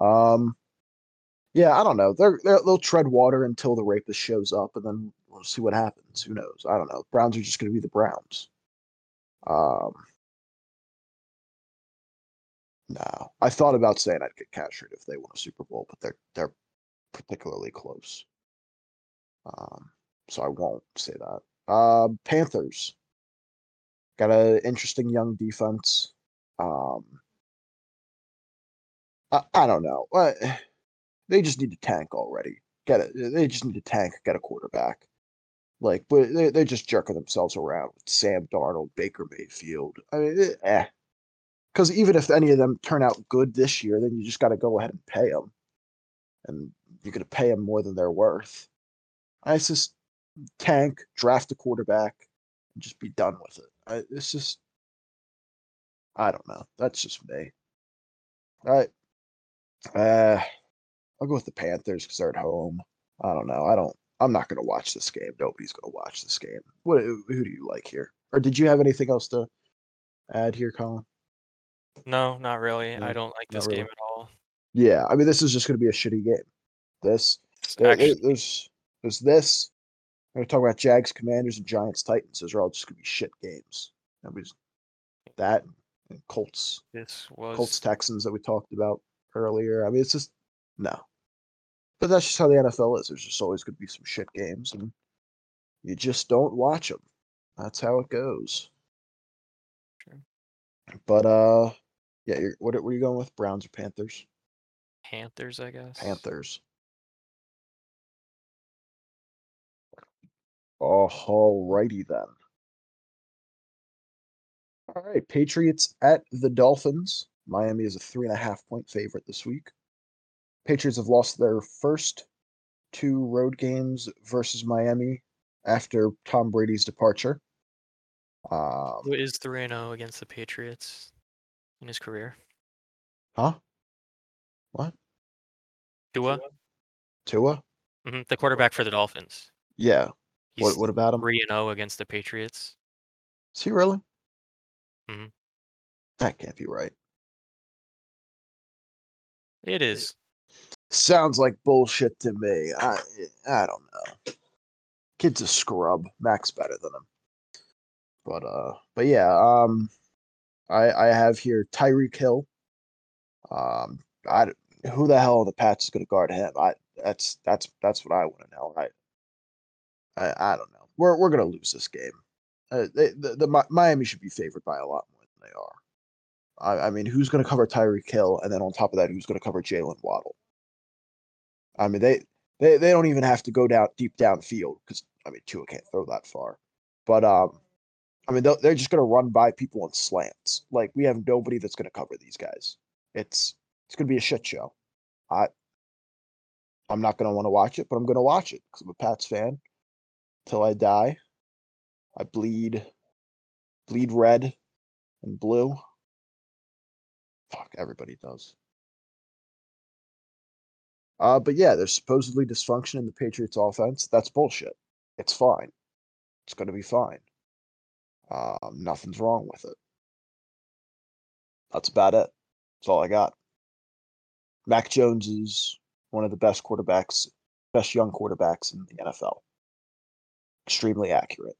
Um, yeah, I don't know. They're, they're they'll tread water until the rapist shows up, and then we'll see what happens. Who knows? I don't know. Browns are just going to be the Browns. Um, no, I thought about saying I'd get captured if they won a Super Bowl, but they're they're particularly close. Um, so I won't say that. Uh, Panthers got an interesting young defense. Um, I, I don't know. Uh, They just need to tank already. Get it? They just need to tank. Get a quarterback. Like, but they they're just jerking themselves around with Sam Darnold, Baker Mayfield. I mean, eh, eh. Because even if any of them turn out good this year, then you just got to go ahead and pay them, and you're going to pay them more than they're worth. I just tank, draft a quarterback, and just be done with it. I, it's just, I don't know. That's just me. All right. Uh, I'll go with the Panthers because they're at home. I don't know. I don't. I'm not going to watch this game. Nobody's going to watch this game. What? Who do you like here? Or did you have anything else to add here, Colin? No, not really. No, I don't like this really. game at all. Yeah, I mean, this is just going to be a shitty game. This there, actually- there's there's this. We're going to talk about Jags, Commanders, and Giants, Titans. Those are all just going to be shit games. Nobody's that and Colts, this was Colts, Texans that we talked about earlier. I mean, it's just no. But that's just how the NFL is. There's just always going to be some shit games, and you just don't watch them. That's how it goes. Sure. But uh, yeah. You're, what were you going with? Browns or Panthers? Panthers, I guess. Panthers. Oh, alrighty then. All right, Patriots at the Dolphins. Miami is a three and a half point favorite this week. Patriots have lost their first two road games versus Miami after Tom Brady's departure. Um, Who is 3 0 against the Patriots in his career? huh? What? Tua, Tua? hmm the quarterback for the Dolphins. Yeah. He's What? What about him? 3 and 0 against the Patriots. Is he really? Mhm. That can't be right. It is. Sounds like bullshit to me. I I don't know. Kid's a scrub. Mac's better than him. But uh but yeah, um I I have here Tyreek Hill. Um I who the hell the Pats is gonna guard him? I that's that's that's what I want to know. I I I don't know. We're we're gonna lose this game. Uh, they, the, the Mi- Miami should be favored by a lot more than they are. I, I mean, who's going to cover Tyreek Hill, and then on top of that, who's going to cover Jaylen Waddle? I mean, they they they don't even have to go down deep downfield because I mean, Tua can't throw that far. But um, I mean, they're just going to run by people in slants. Like we have nobody that's going to cover these guys. It's it's going to be a shit show. I I'm not going to want to watch it, but I'm going to watch it because I'm a Pats fan till I die. I bleed bleed red and blue. Fuck, everybody does. Uh, but yeah, there's supposedly dysfunction in the Patriots offense. That's bullshit. It's fine. It's going to be fine. Um, nothing's wrong with it. That's about it. That's all I got. Mac Jones is one of the best quarterbacks, best young quarterbacks in the NFL. Extremely accurate.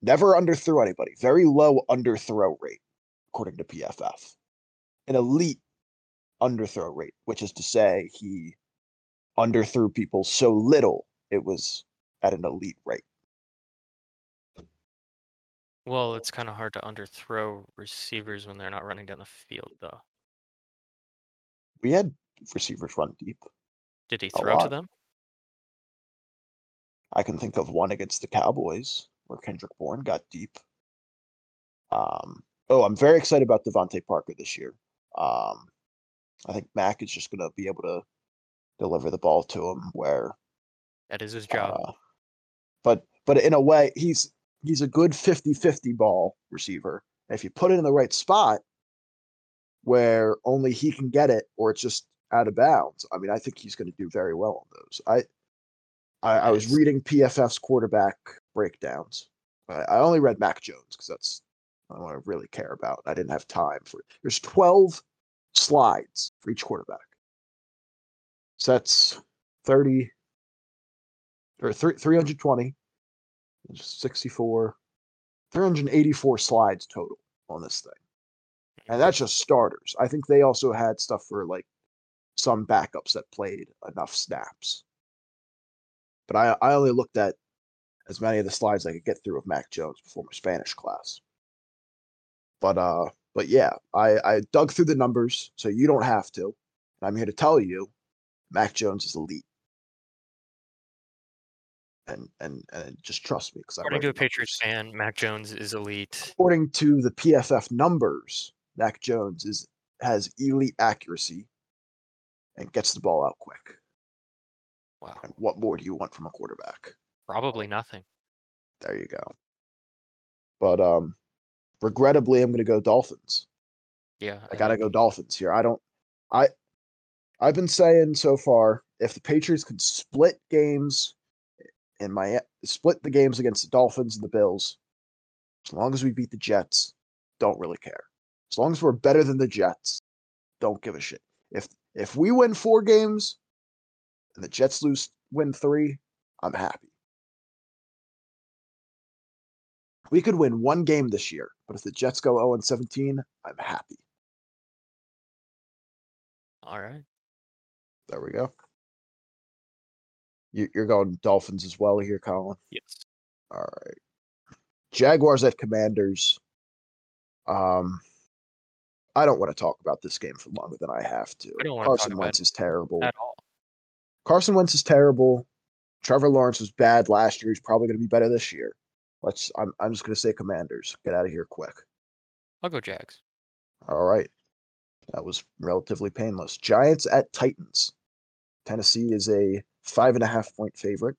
Never underthrew anybody. Very low underthrow rate, according to PFF. An elite underthrow rate, which is to say he underthrew people so little it was at an elite rate. Well, it's kind of hard to underthrow receivers when they're not running down the field, though. We had receivers run deep. Did he throw to them? I can think of one against the Cowboys where Kendrick Bourne got deep. Um, oh, I'm very excited about DeVante Parker this year. Um, I think Mac is just going to be able to deliver the ball to him where that is his job. Uh, but but in a way, he's he's a good 50-50 ball receiver. And if you put it in the right spot where only he can get it or it's just out of bounds, I mean, I think he's going to do very well on those. I I, I was reading PFF's quarterback breakdowns. I, I only read Mac Jones because that's what I really care about. I didn't have time for it. There's 12 slides for each quarterback. So that's 30 or 3, 320 64, 384 slides total on this thing. And that's just starters. I think they also had stuff for like some backups that played enough snaps. But I, I only looked at as many of the slides I could get through of Mac Jones before my Spanish class. But uh but yeah, I, I dug through the numbers so you don't have to. And I'm here to tell you Mac Jones is elite and and and just trust me because according to a Patriots fan, Mac Jones is elite. According to the PFF numbers, Mac Jones is has elite accuracy and gets the ball out quick. Wow! And what more do you want from a quarterback? Probably nothing. There you go. But um, regrettably, I'm going to go Dolphins. Yeah, I got to go Dolphins here. I don't. I I've been saying so far, if the Patriots could split games and my split the games against the Dolphins and the Bills. As long as we beat the Jets, don't really care. As long as we're better than the Jets, don't give a shit. If if we win four games and the Jets lose win three, I'm happy. We could win one game this year, but if the Jets go 0 and 17, I'm happy. All right. There we go. You, are going Dolphins as well here, Colin. Yes. All right. Jaguars at Commanders. Um, I don't want to talk about this game for longer than I have to. I Carson Wentz is terrible. At all. Carson Wentz is terrible. Trevor Lawrence was bad last year. He's probably going to be better this year. Let's. I'm. I'm just going to say Commanders. Get out of here quick. I'll go Jags. All right. That was relatively painless. Giants at Titans. Tennessee is a five and a half point favorite.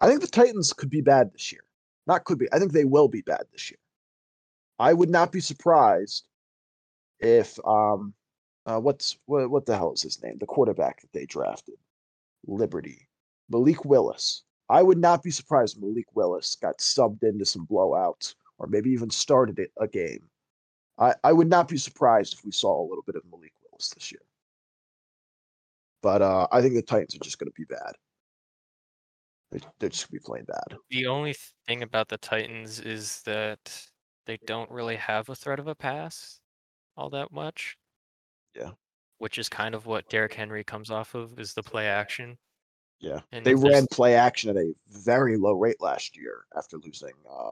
I think the Titans could be bad this year. Not could be. I think they will be bad this year. I would not be surprised if um uh, what's what, what the hell is his name? The quarterback that they drafted, Liberty, Malik Willis. I would not be surprised Malik Willis got subbed into some blowouts or maybe even started a game. I, I would not be surprised if we saw a little bit of Malik Willis this year. But uh, I think the Titans are just going to be bad. They're, they're just going to be playing bad. The only thing about the Titans is that they don't really have a threat of a pass all that much. Yeah. Which is kind of what Derrick Henry comes off of is the play action. Yeah. And they ran play action at a very low rate last year after losing uh,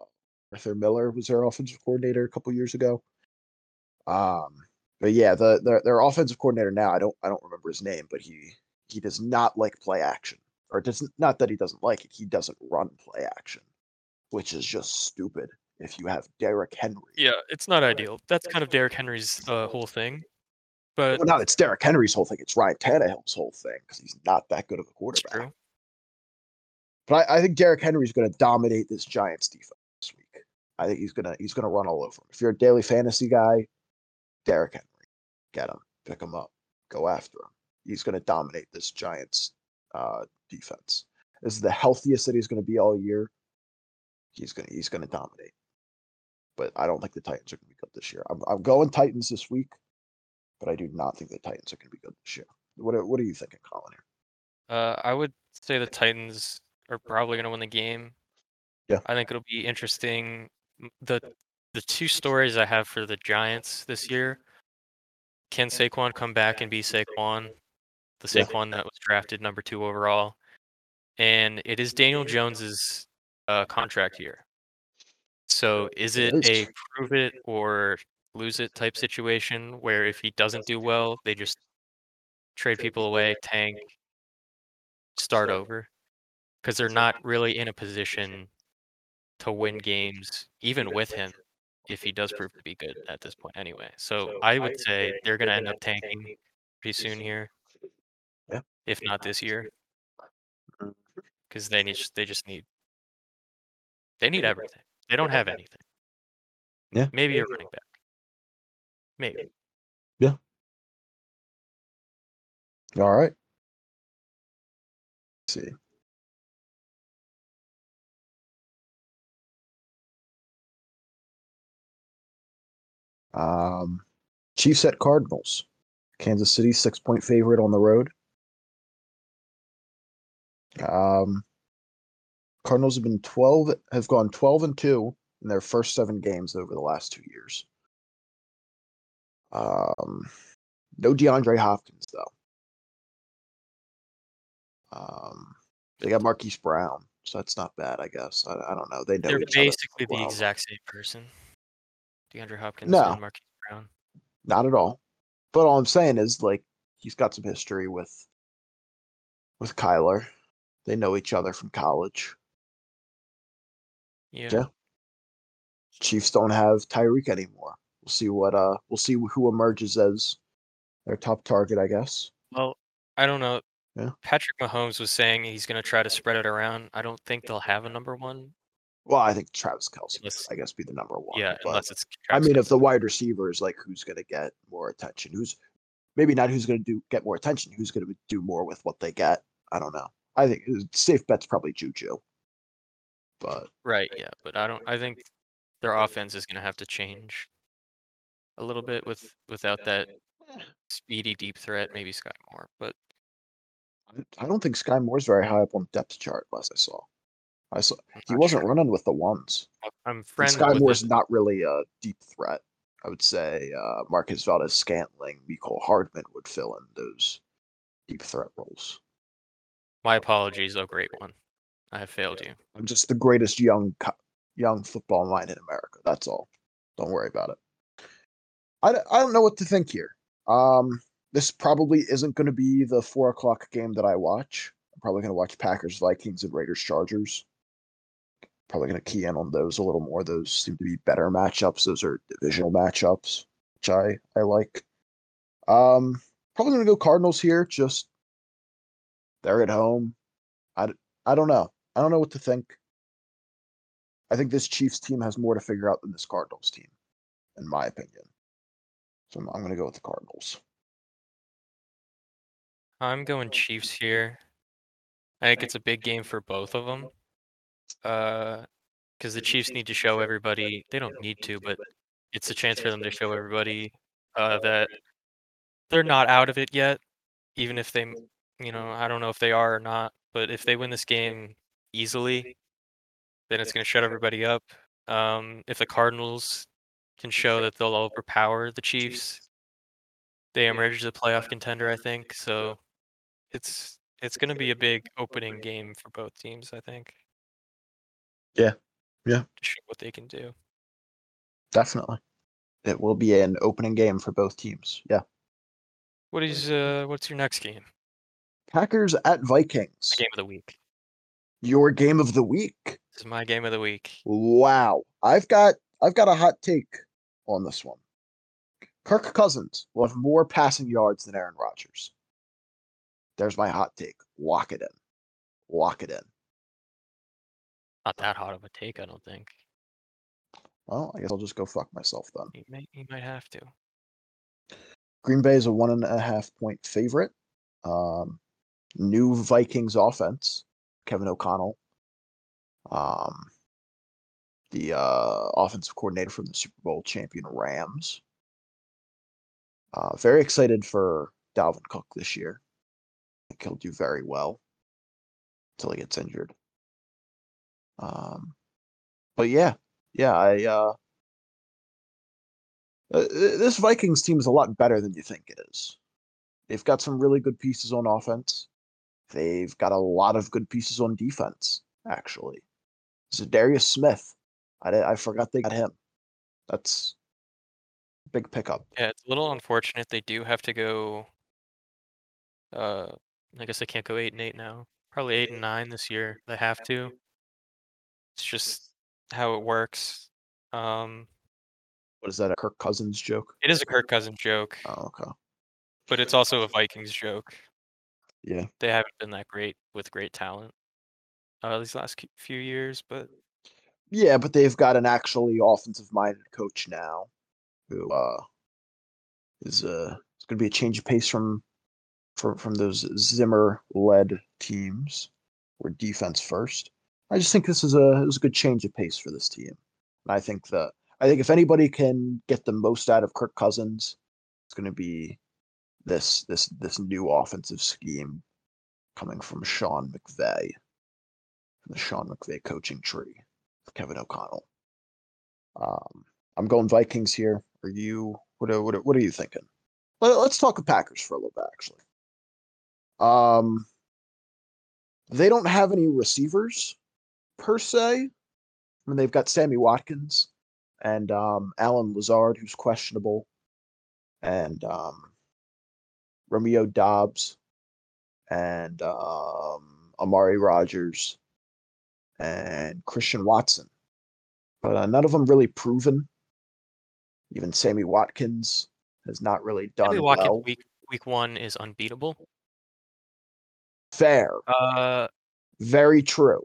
Arthur Miller was their offensive coordinator a couple years ago. Um, but yeah, the their, their offensive coordinator now, I don't I don't remember his name, but he he does not like play action, or doesn't not that he doesn't like it, he doesn't run play action, which is just stupid. If you have Derrick Henry, Yeah, it's not ideal. That's kind of Derrick Henry's uh, whole thing. But well, not it's Derrick Henry's whole thing; it's Ryan Tannehill's whole thing because he's not that good of a quarterback. true. But I, I think Derrick Henry's going to dominate this Giants defense this week. I think he's gonna he's gonna run all over him. If you're a daily fantasy guy, Derrick Henry, get him, pick him up, go after him. He's going to dominate this Giants uh, defense. This is the healthiest that he's going to be all year. He's gonna he's gonna dominate. But I don't think the Titans are going to be good this year. I'm I'm going Titans this week, but I do not think the Titans are going to be good this year. What are, what are you thinking, Colin? Here? Uh, I would say the Titans are probably going to win the game. Yeah. I think it'll be interesting. The the two stories I have for the Giants this year: Can Saquon come back and be Saquon, the Yeah. Saquon that was drafted number two overall? And it is Daniel Jones's uh, contract year. So is It a prove it or lose it type situation where if he doesn't do well, they just trade people away, tank, start over? Because they're not really in a position to win games, even with him, if he does prove to be good at this point anyway. So I would say they're going to end up tanking pretty soon here. Yeah. If not this year, because they need they just need they need everything. They don't have anything. Yeah. Maybe a running back. Maybe. Yeah. All right. Let's see. Um, Chiefs at Cardinals. Kansas City six point favorite on the road. Um, Cardinals have been twelve have gone twelve and two in their first seven games over the last two years. Um, no DeAndre Hopkins though. Um, they got Marquise Brown, so that's not bad, I guess. I, I don't know. They know They're basically the well. exact same person. DeAndre Hopkins No. and Marquise Brown. Not at all. But all I'm saying is like he's got some history with with Kyler. They know each other from college. Yeah. Yeah. Chiefs don't have Tyreek anymore. We'll see what uh we'll see who emerges as their top target, I guess. Well, I don't know. Yeah. Patrick Mahomes was saying he's going to try to spread it around. I don't think they'll have a number one. Well, I think Travis Kelce, Unless- I guess, be the number one. Yeah, but unless it's. I Travis mean, if the wide receiver is like who's going to get more attention, who's maybe not who's going to do get more attention, who's going to do more with what they get. I don't know. I think uh, safe bet's probably Juju. But Right. Yeah, but I don't. I think their offense is going to have to change a little bit with without that speedy deep threat. Maybe Skyy Moore, but I- I don't think Skyy Moore's very high up on depth chart. Last I saw, I saw he wasn't sure. running with the ones. I'm friends Skyy Moore's the- not really a deep threat. I would say uh, Marcus Valdez Scantling, Mecole Hardman would fill in those deep threat roles. My apologies. Oh, great one. I have failed you. I'm just the greatest young young football mind in America. That's all. Don't worry about it. I, I don't know what to think here. Um, this probably isn't going to be the four o'clock game that I watch. I'm probably going to watch Packers, Vikings, and Raiders, Chargers. Probably going to key in on those a little more. Those seem to be better matchups. Those are divisional matchups, which I I like. Um, probably going to go Cardinals here. Just they're at home. I I don't know. I don't know what to think. I think this Chiefs team has more to figure out than this Cardinals team, in my opinion. So I'm, I'm going to go with the Cardinals. I'm going Chiefs here. I think it's a big game for both of them. Uh, because the Chiefs need to show everybody. They don't need to, but it's a chance for them to show everybody uh, that they're not out of it yet. Even if they, you know, I don't know if they are or not, but if they win this game easily, then it's going to shut everybody up. Um, if the Cardinals can show that they'll overpower the Chiefs, they emerge as a playoff contender. I think so. It's it's going to be a big opening game for both teams. I think. Yeah. Yeah. To show what they can do. Definitely. It will be an opening game for both teams. Yeah. What is uh what's your next game? Packers at Vikings. My game of the week. Your game of the week. This is my game of the week. Wow. I've got I've got a hot take on this one. Kirk Cousins will have more passing yards than Aaron Rodgers. There's my hot take. Lock it in. Lock it in. Not that hot of a take, I don't think. Well, I guess I'll just go fuck myself then. You may you might have to. Green Bay is a one and a half point favorite. Um, new Vikings offense, Kevin O'Connell. Um, the uh, offensive coordinator from the Super Bowl champion Rams. Uh, very excited for Dalvin Cook this year. I think he'll do very well until he gets injured. Um, but yeah, yeah, I uh, uh, this Vikings team is a lot better than you think it is. They've got some really good pieces on offense. They've got a lot of good pieces on defense, actually. Darius Smith. I, I forgot they got him. That's big pickup. Yeah, it's a little unfortunate. They do have to go. Uh, I guess they can't go eight and eight now. Probably eight and nine this year. They have to. It's just how it works. Um, What is that? A Kirk Cousins joke? it is a Kirk Cousins joke, Oh, okay. but it's also a Vikings joke. Yeah. They haven't been that great with great talent uh, these last few years, but Yeah, but they've got an actually offensive minded coach now who uh is uh it's gonna be a change of pace from from from those Zimmer led teams where defense first. I just think this is a it was a good change of pace for this team. And I think that I think if anybody can get the most out of Kirk Cousins, it's gonna be this this this new offensive scheme coming from Sean McVay, from the Sean McVay coaching tree. Kevin O'Connell. Um, I'm going Vikings here. Are you? What are, what are, what are you thinking? Let, us talk with Packers for a little bit, actually. Um, they don't have any receivers per se. I mean, they've got Sammy Watkins and um, Allen Lazard, who's questionable, and um, Romeo Doubs and um, Amari Rogers and Christian Watson. But uh, none of them really proven. Even Sammy Watkins has not really done Sammy Watkins well. week week one is unbeatable. Fair, Uh, very true.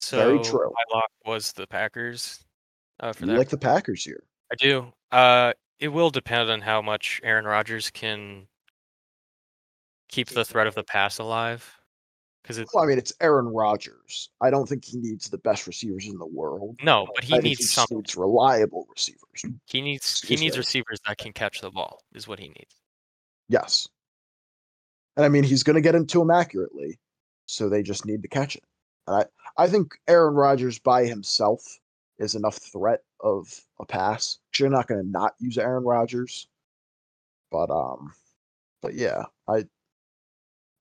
So Very true. my lock was the Packers. Uh, for You that, like the Packers here? I do. Uh, it will depend on how much Aaron Rodgers can keep the threat of the pass alive. Because it Well, I mean, it's Aaron Rodgers. I don't think he needs the best receivers in the world. no, but he I needs he some. needs reliable receivers. He needs he needs me. receivers that can catch the ball. Is what he needs. Yes. And I mean, he's going to get into them accurately, so they just need to catch it. And I, I think Aaron Rodgers by himself is enough threat of a pass. You're not going to not use Aaron Rodgers, but um, but yeah, I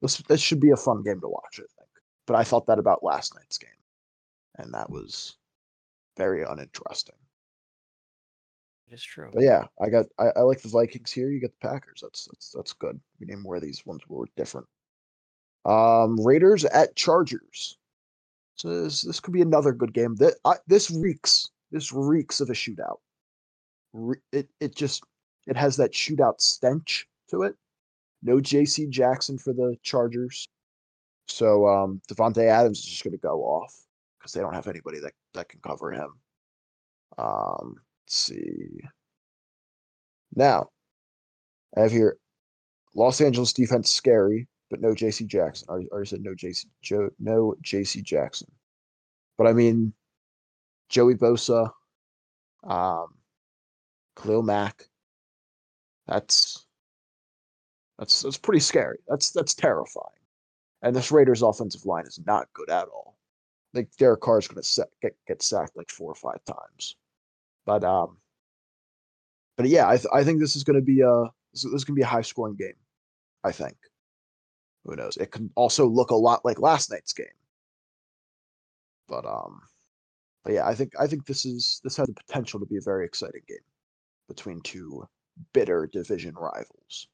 this this should be a fun game to watch. I think, but I thought that about last night's game, and that was very uninteresting. It is true. But yeah, I got I, I like the Vikings here. You get the Packers. That's that's that's good. We name where these ones We were different. Um, Raiders at Chargers. So this this could be another good game. That this reeks this reeks of a shootout. It it just it has that shootout stench to it. No J.C. Jackson for the Chargers. So um, Davante Adams is just going to go off because they don't have anybody that that can cover him. Um, let's see. Now, I have here Los Angeles defense scary, but no J.C. Jackson. I already said no J.C. Joe, no J.C. Jackson. But I mean, Joey Bosa, um, Khalil Mack. That's that's that's pretty scary. That's that's terrifying. And this Raiders offensive line is not good at all. I think Derek Carr is going to get get sacked like four or five times. But um, but yeah, I th- I think this is going to be a this is going to be a high scoring game. I think. Who knows? It can also look a lot like last night's game. But um, but yeah, I think I think this is this has the potential to be a very exciting game. between two bitter division rivals.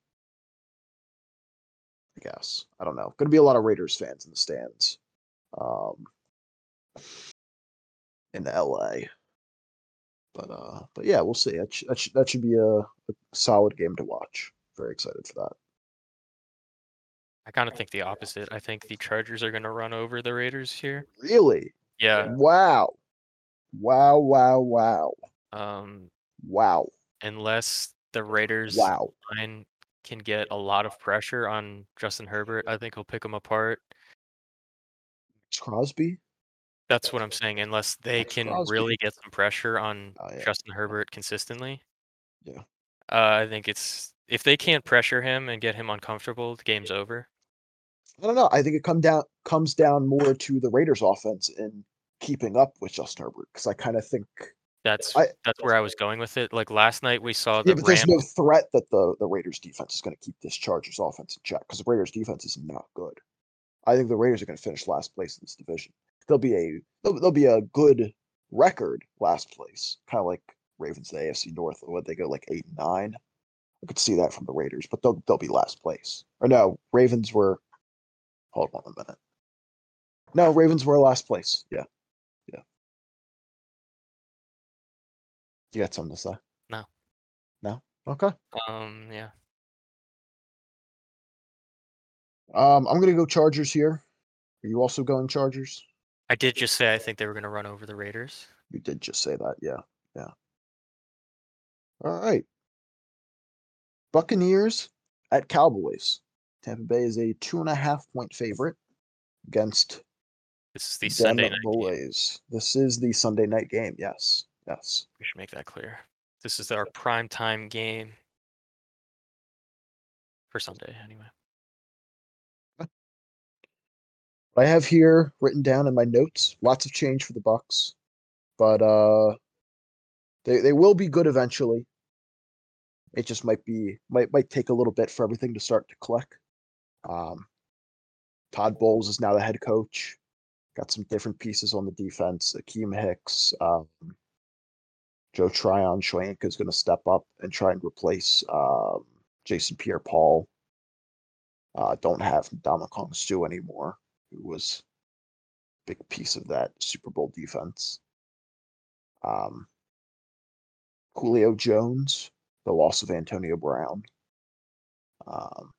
I guess. I don't know. Going to be a lot of Raiders fans in the stands. Um, in LA. But uh, but yeah, we'll see. That, sh- that, sh- that should be a, a solid game to watch. Very excited for that. I kind of think the opposite. I think the Chargers are going to run over the Raiders here. Really? Yeah. Wow. Wow, wow, wow. Um, Wow. unless the Raiders Wow. line can get a lot of pressure on Justin Herbert, I think he'll pick him apart. Crosby? That's what I'm saying. Unless they can Crosby. really get some pressure on Oh, yeah. Justin Herbert consistently. Yeah. Uh, I think it's if they can't pressure him and get him uncomfortable, the game's over. I don't know. I think it come down comes down more to the Raiders offense and keeping up with Justin Herbert because I kind of think That's I- that's where I was going with it. Like last night, we saw the yeah, but Rams. there's no threat that the the Raiders defense is going to keep this Chargers offense in check because the Raiders defense is not good. I think the Raiders are going to finish last place in this division. They'll be a they'll, they'll be a good record last place, kind of like Ravens the AFC North. What they go like eight and nine. I could see that from the Raiders, but they'll they'll be last place. Or no, Ravens were. Hold on a minute. No, Ravens were last place. Yeah, yeah. You got something to say? No. No. Okay. Um, yeah. Um, I'm gonna go Chargers here. Are you also going Chargers? I did just say I think they were going to run over the Raiders. You did just say that, yeah, yeah. All right. Buccaneers at Cowboys. Tampa Bay is a two and a half point favorite against This is the them Sunday night game. Boys. This is the Sunday night game. Yes, yes. We should make that clear. This is our prime time game for Sunday, anyway. I have here written down in my notes lots of change for the Bucs, but uh, they they will be good eventually. It just might be might might take a little bit for everything to start to click. Um, Todd Bowles is now the head coach. Got some different pieces on the defense. Akiem Hicks, um, Joe Tryon-Shoyinka is going to step up and try and replace um, Jason Pierre-Paul. Uh, don't have Ndamukong Suh anymore who was a big piece of that Super Bowl defense. Um, Julio Jones, the loss of Antonio Brown. Um,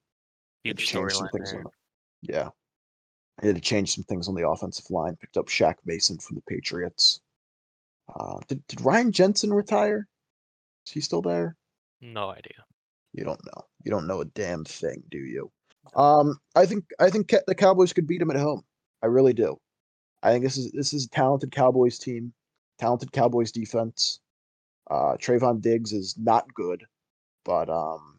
Huge storyline things there. on the- yeah. I had to change some things on the offensive line. Picked up Shaq Mason from the Patriots. Uh, did, did Ryan Jensen retire? Is he still there? No idea. You don't know. You don't know a damn thing, do you? Um, I think I think the Cowboys could beat them at home. I really do. I think this is this is a talented Cowboys team, talented Cowboys defense. Uh, Trevon Diggs is not good, but um,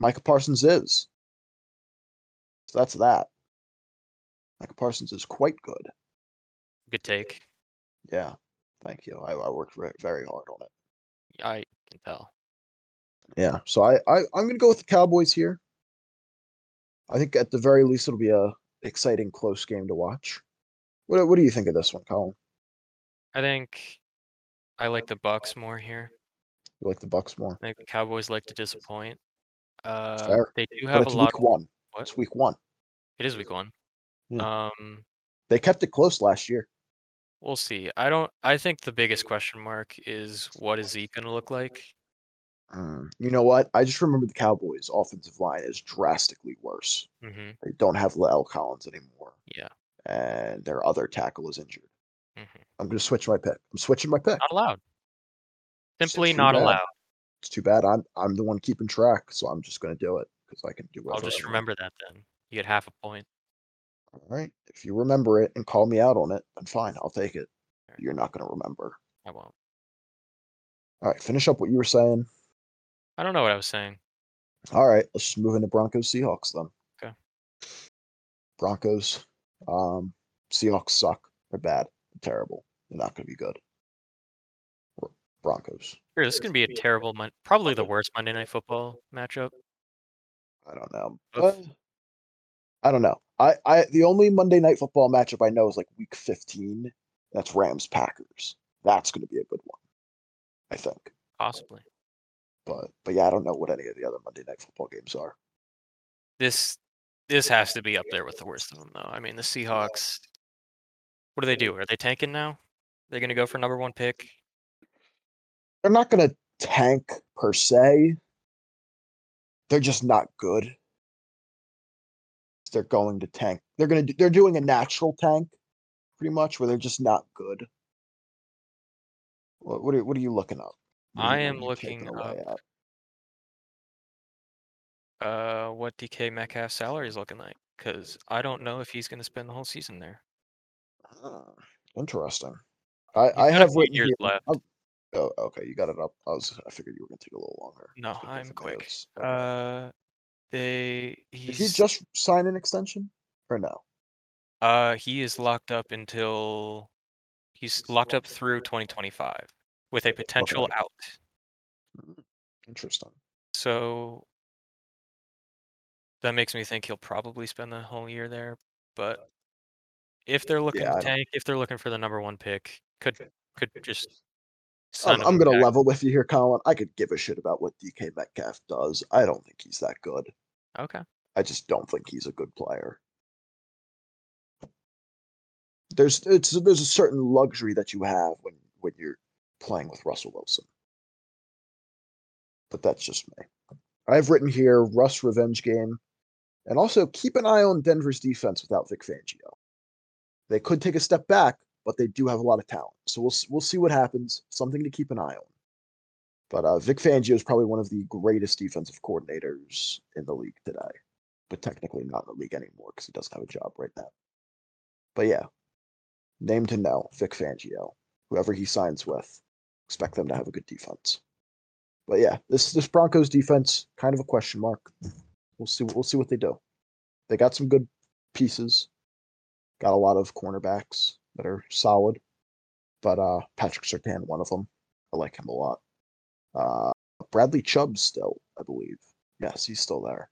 Micah Parsons is. So that's that. Micah Parsons is quite good. Good take. Yeah, thank you. I, I worked very, very hard on it. I can tell. Yeah, so I, I I'm gonna go with the Cowboys here. I think at the very least it'll be a exciting close game to watch. What what do you think of this one, Colin? I think I like the Bucs more here. You like the Bucs more? I think the Cowboys like to disappoint. Uh, fair, they do have a lot. week Of, one. What? It's week one. It is week one. Yeah. Um, They kept it close last year. we'll see. I don't. I think the biggest question mark is what is Zeke going to look like? Mm, You know what? I just remember the Cowboys' offensive line is drastically worse. hmm They don't have La'el Collins anymore, Yeah. and their other tackle is injured. hmm I'm gonna switch my pick. I'm switching my pick. Not allowed. Simply not bad. allowed. It's too bad. I'm I'm the one keeping track, so I'm just gonna do it because I can do. I'll just remember that then. You get half a point. All right. If you remember it and call me out on it, then fine, I'll take it. Alright. You're not going to remember. I won't. All right, finish up what you were saying. I don't know what I was saying. All right, let's just move into Broncos Seahawks then. Okay. Broncos, um, Seahawks suck. They're bad. They're terrible. They're not going to be good. Broncos. Sure, this is gonna be a terrible, mon- probably the worst Monday Night Football matchup. I don't know. Uh, I don't know. I, I the only Monday night football matchup I know is like week 15. That's Rams Packers. That's going to be a good one. I think. Possibly. But but yeah, I don't know what any of the other Monday night football games are. This this has to be up there with the worst of them, though. I mean, the Seahawks. What do they do? Are they tanking now? They're going to go for number one pick. They're not going to tank per se. They're just not good. They're going to tank. They're going to. They're doing a natural tank, pretty much, where they're just not good. What what are, what are you looking up? What I am what are you taking looking up-? Uh, what DK Metcalf's salary is looking like? Because I don't know if he's going to spend the whole season there. Ah, Interesting. I I have written years here. left. oh, Oh, okay, you got it up. I was. I figured you were gonna take a little longer. No, I'm quick. Okay. Uh, they Did he just sign an extension or no? uh he is locked up until he's locked up through 2025 with a potential Okay. out. Mm, Interesting. So that makes me think he'll probably spend the whole year there. But if they're looking Yeah, to tank, if they're looking for the number one pick, could could just I'm, I'm gonna level with you here, Colin. I could give a shit about what DK Metcalf does. I don't think he's that good. Okay. I just don't think he's a good player. There's it's there's a certain luxury that you have when when you're playing with Russell Wilson. But that's just me. I've written here Russ revenge game, and also keep an eye on Denver's defense without Vic Fangio. They could take a step back, but they do have a lot of talent. So we'll we'll see what happens. Something to keep an eye on. But uh, Vic Fangio is probably one of the greatest defensive coordinators in the league today but technically not in the league anymore because he doesn't have a job right now. But yeah, name to know Vic Fangio. Whoever he signs with, expect them to have a good defense. But yeah, this this Broncos defense kind of a question mark. We'll see. We'll see what they do. They got some good pieces. Got a lot of cornerbacks that are solid. But uh Patrick Surtain, one of them. I like him a lot. Uh Bradley Chubb still, I believe. Yes, he's still there.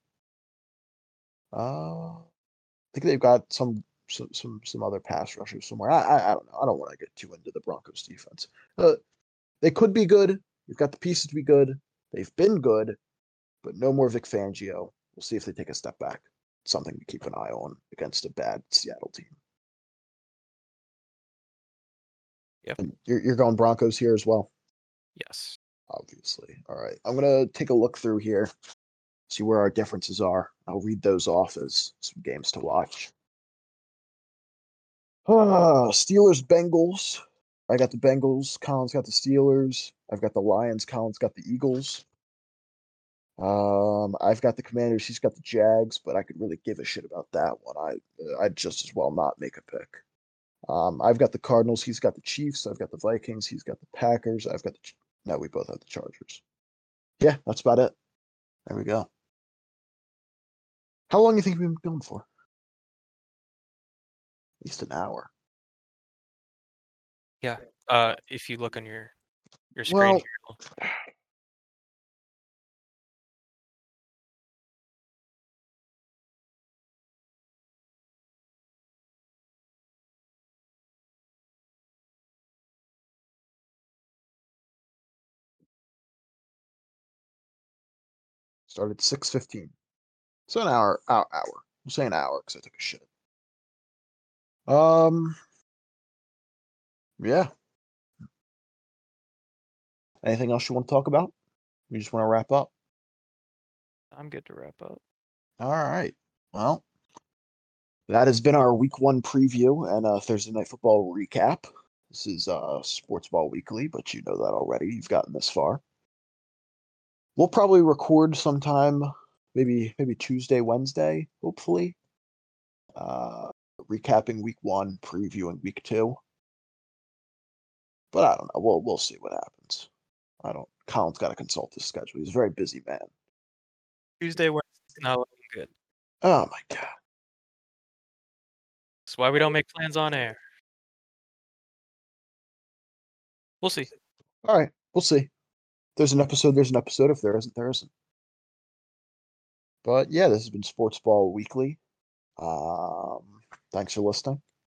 Uh, I think they've got some some some, some other pass rushers somewhere. I, I I don't know. I don't want to get too into the Broncos defense. Uh, they could be good. You've got the pieces to be good. They've been good, but no more Vic Fangio. We'll see if they take a step back. Something to keep an eye on against a bad Seattle team. Yep. And you're you're going Broncos here as well Yes. obviously. All right. I'm going to take a look through here, see where our differences are. I'll read those off as some games to watch. Ah, Steelers, Bengals. I got the Bengals. Colin's got the Steelers. I've got the Lions. Colin's got the Eagles. Um, I've got the Commanders. He's got the Jags, but I could really give a shit about that one. I I'd just as well not make a pick. Um, I've got the Cardinals. He's got the Chiefs. I've got the Vikings. He's got the Packers. I've got the Ch- no, we both have the Chargers. Yeah, that's about it. There we go. How long do you think we've been going for? At least an hour. Yeah. Uh, if you look on your your screen, Well- here, Started six fifteen. So an hour, hour, hour. We'll say an hour because I took a shit. Um. Yeah. Anything else you want to talk about? You just want to wrap up? I'm good to wrap up. All right. Well, that has been our week one preview and uh, Thursday night football recap. This is uh, Sports Ball Weekly, but you know that already. You've gotten this far. We'll probably record sometime, maybe maybe Tuesday, Wednesday, hopefully. Uh, recapping week one, previewing week two. But I don't know. We'll we'll see what happens. I don't. Colin's got to consult his schedule. He's a very busy man. Tuesday, Wednesday, not looking good. Oh my god. That's why we don't make plans on air. We'll see. All right, we'll see. There's an episode, there's an episode. If there isn't, there isn't. But yeah, this has been Sports Ball Weekly. Um, thanks for listening.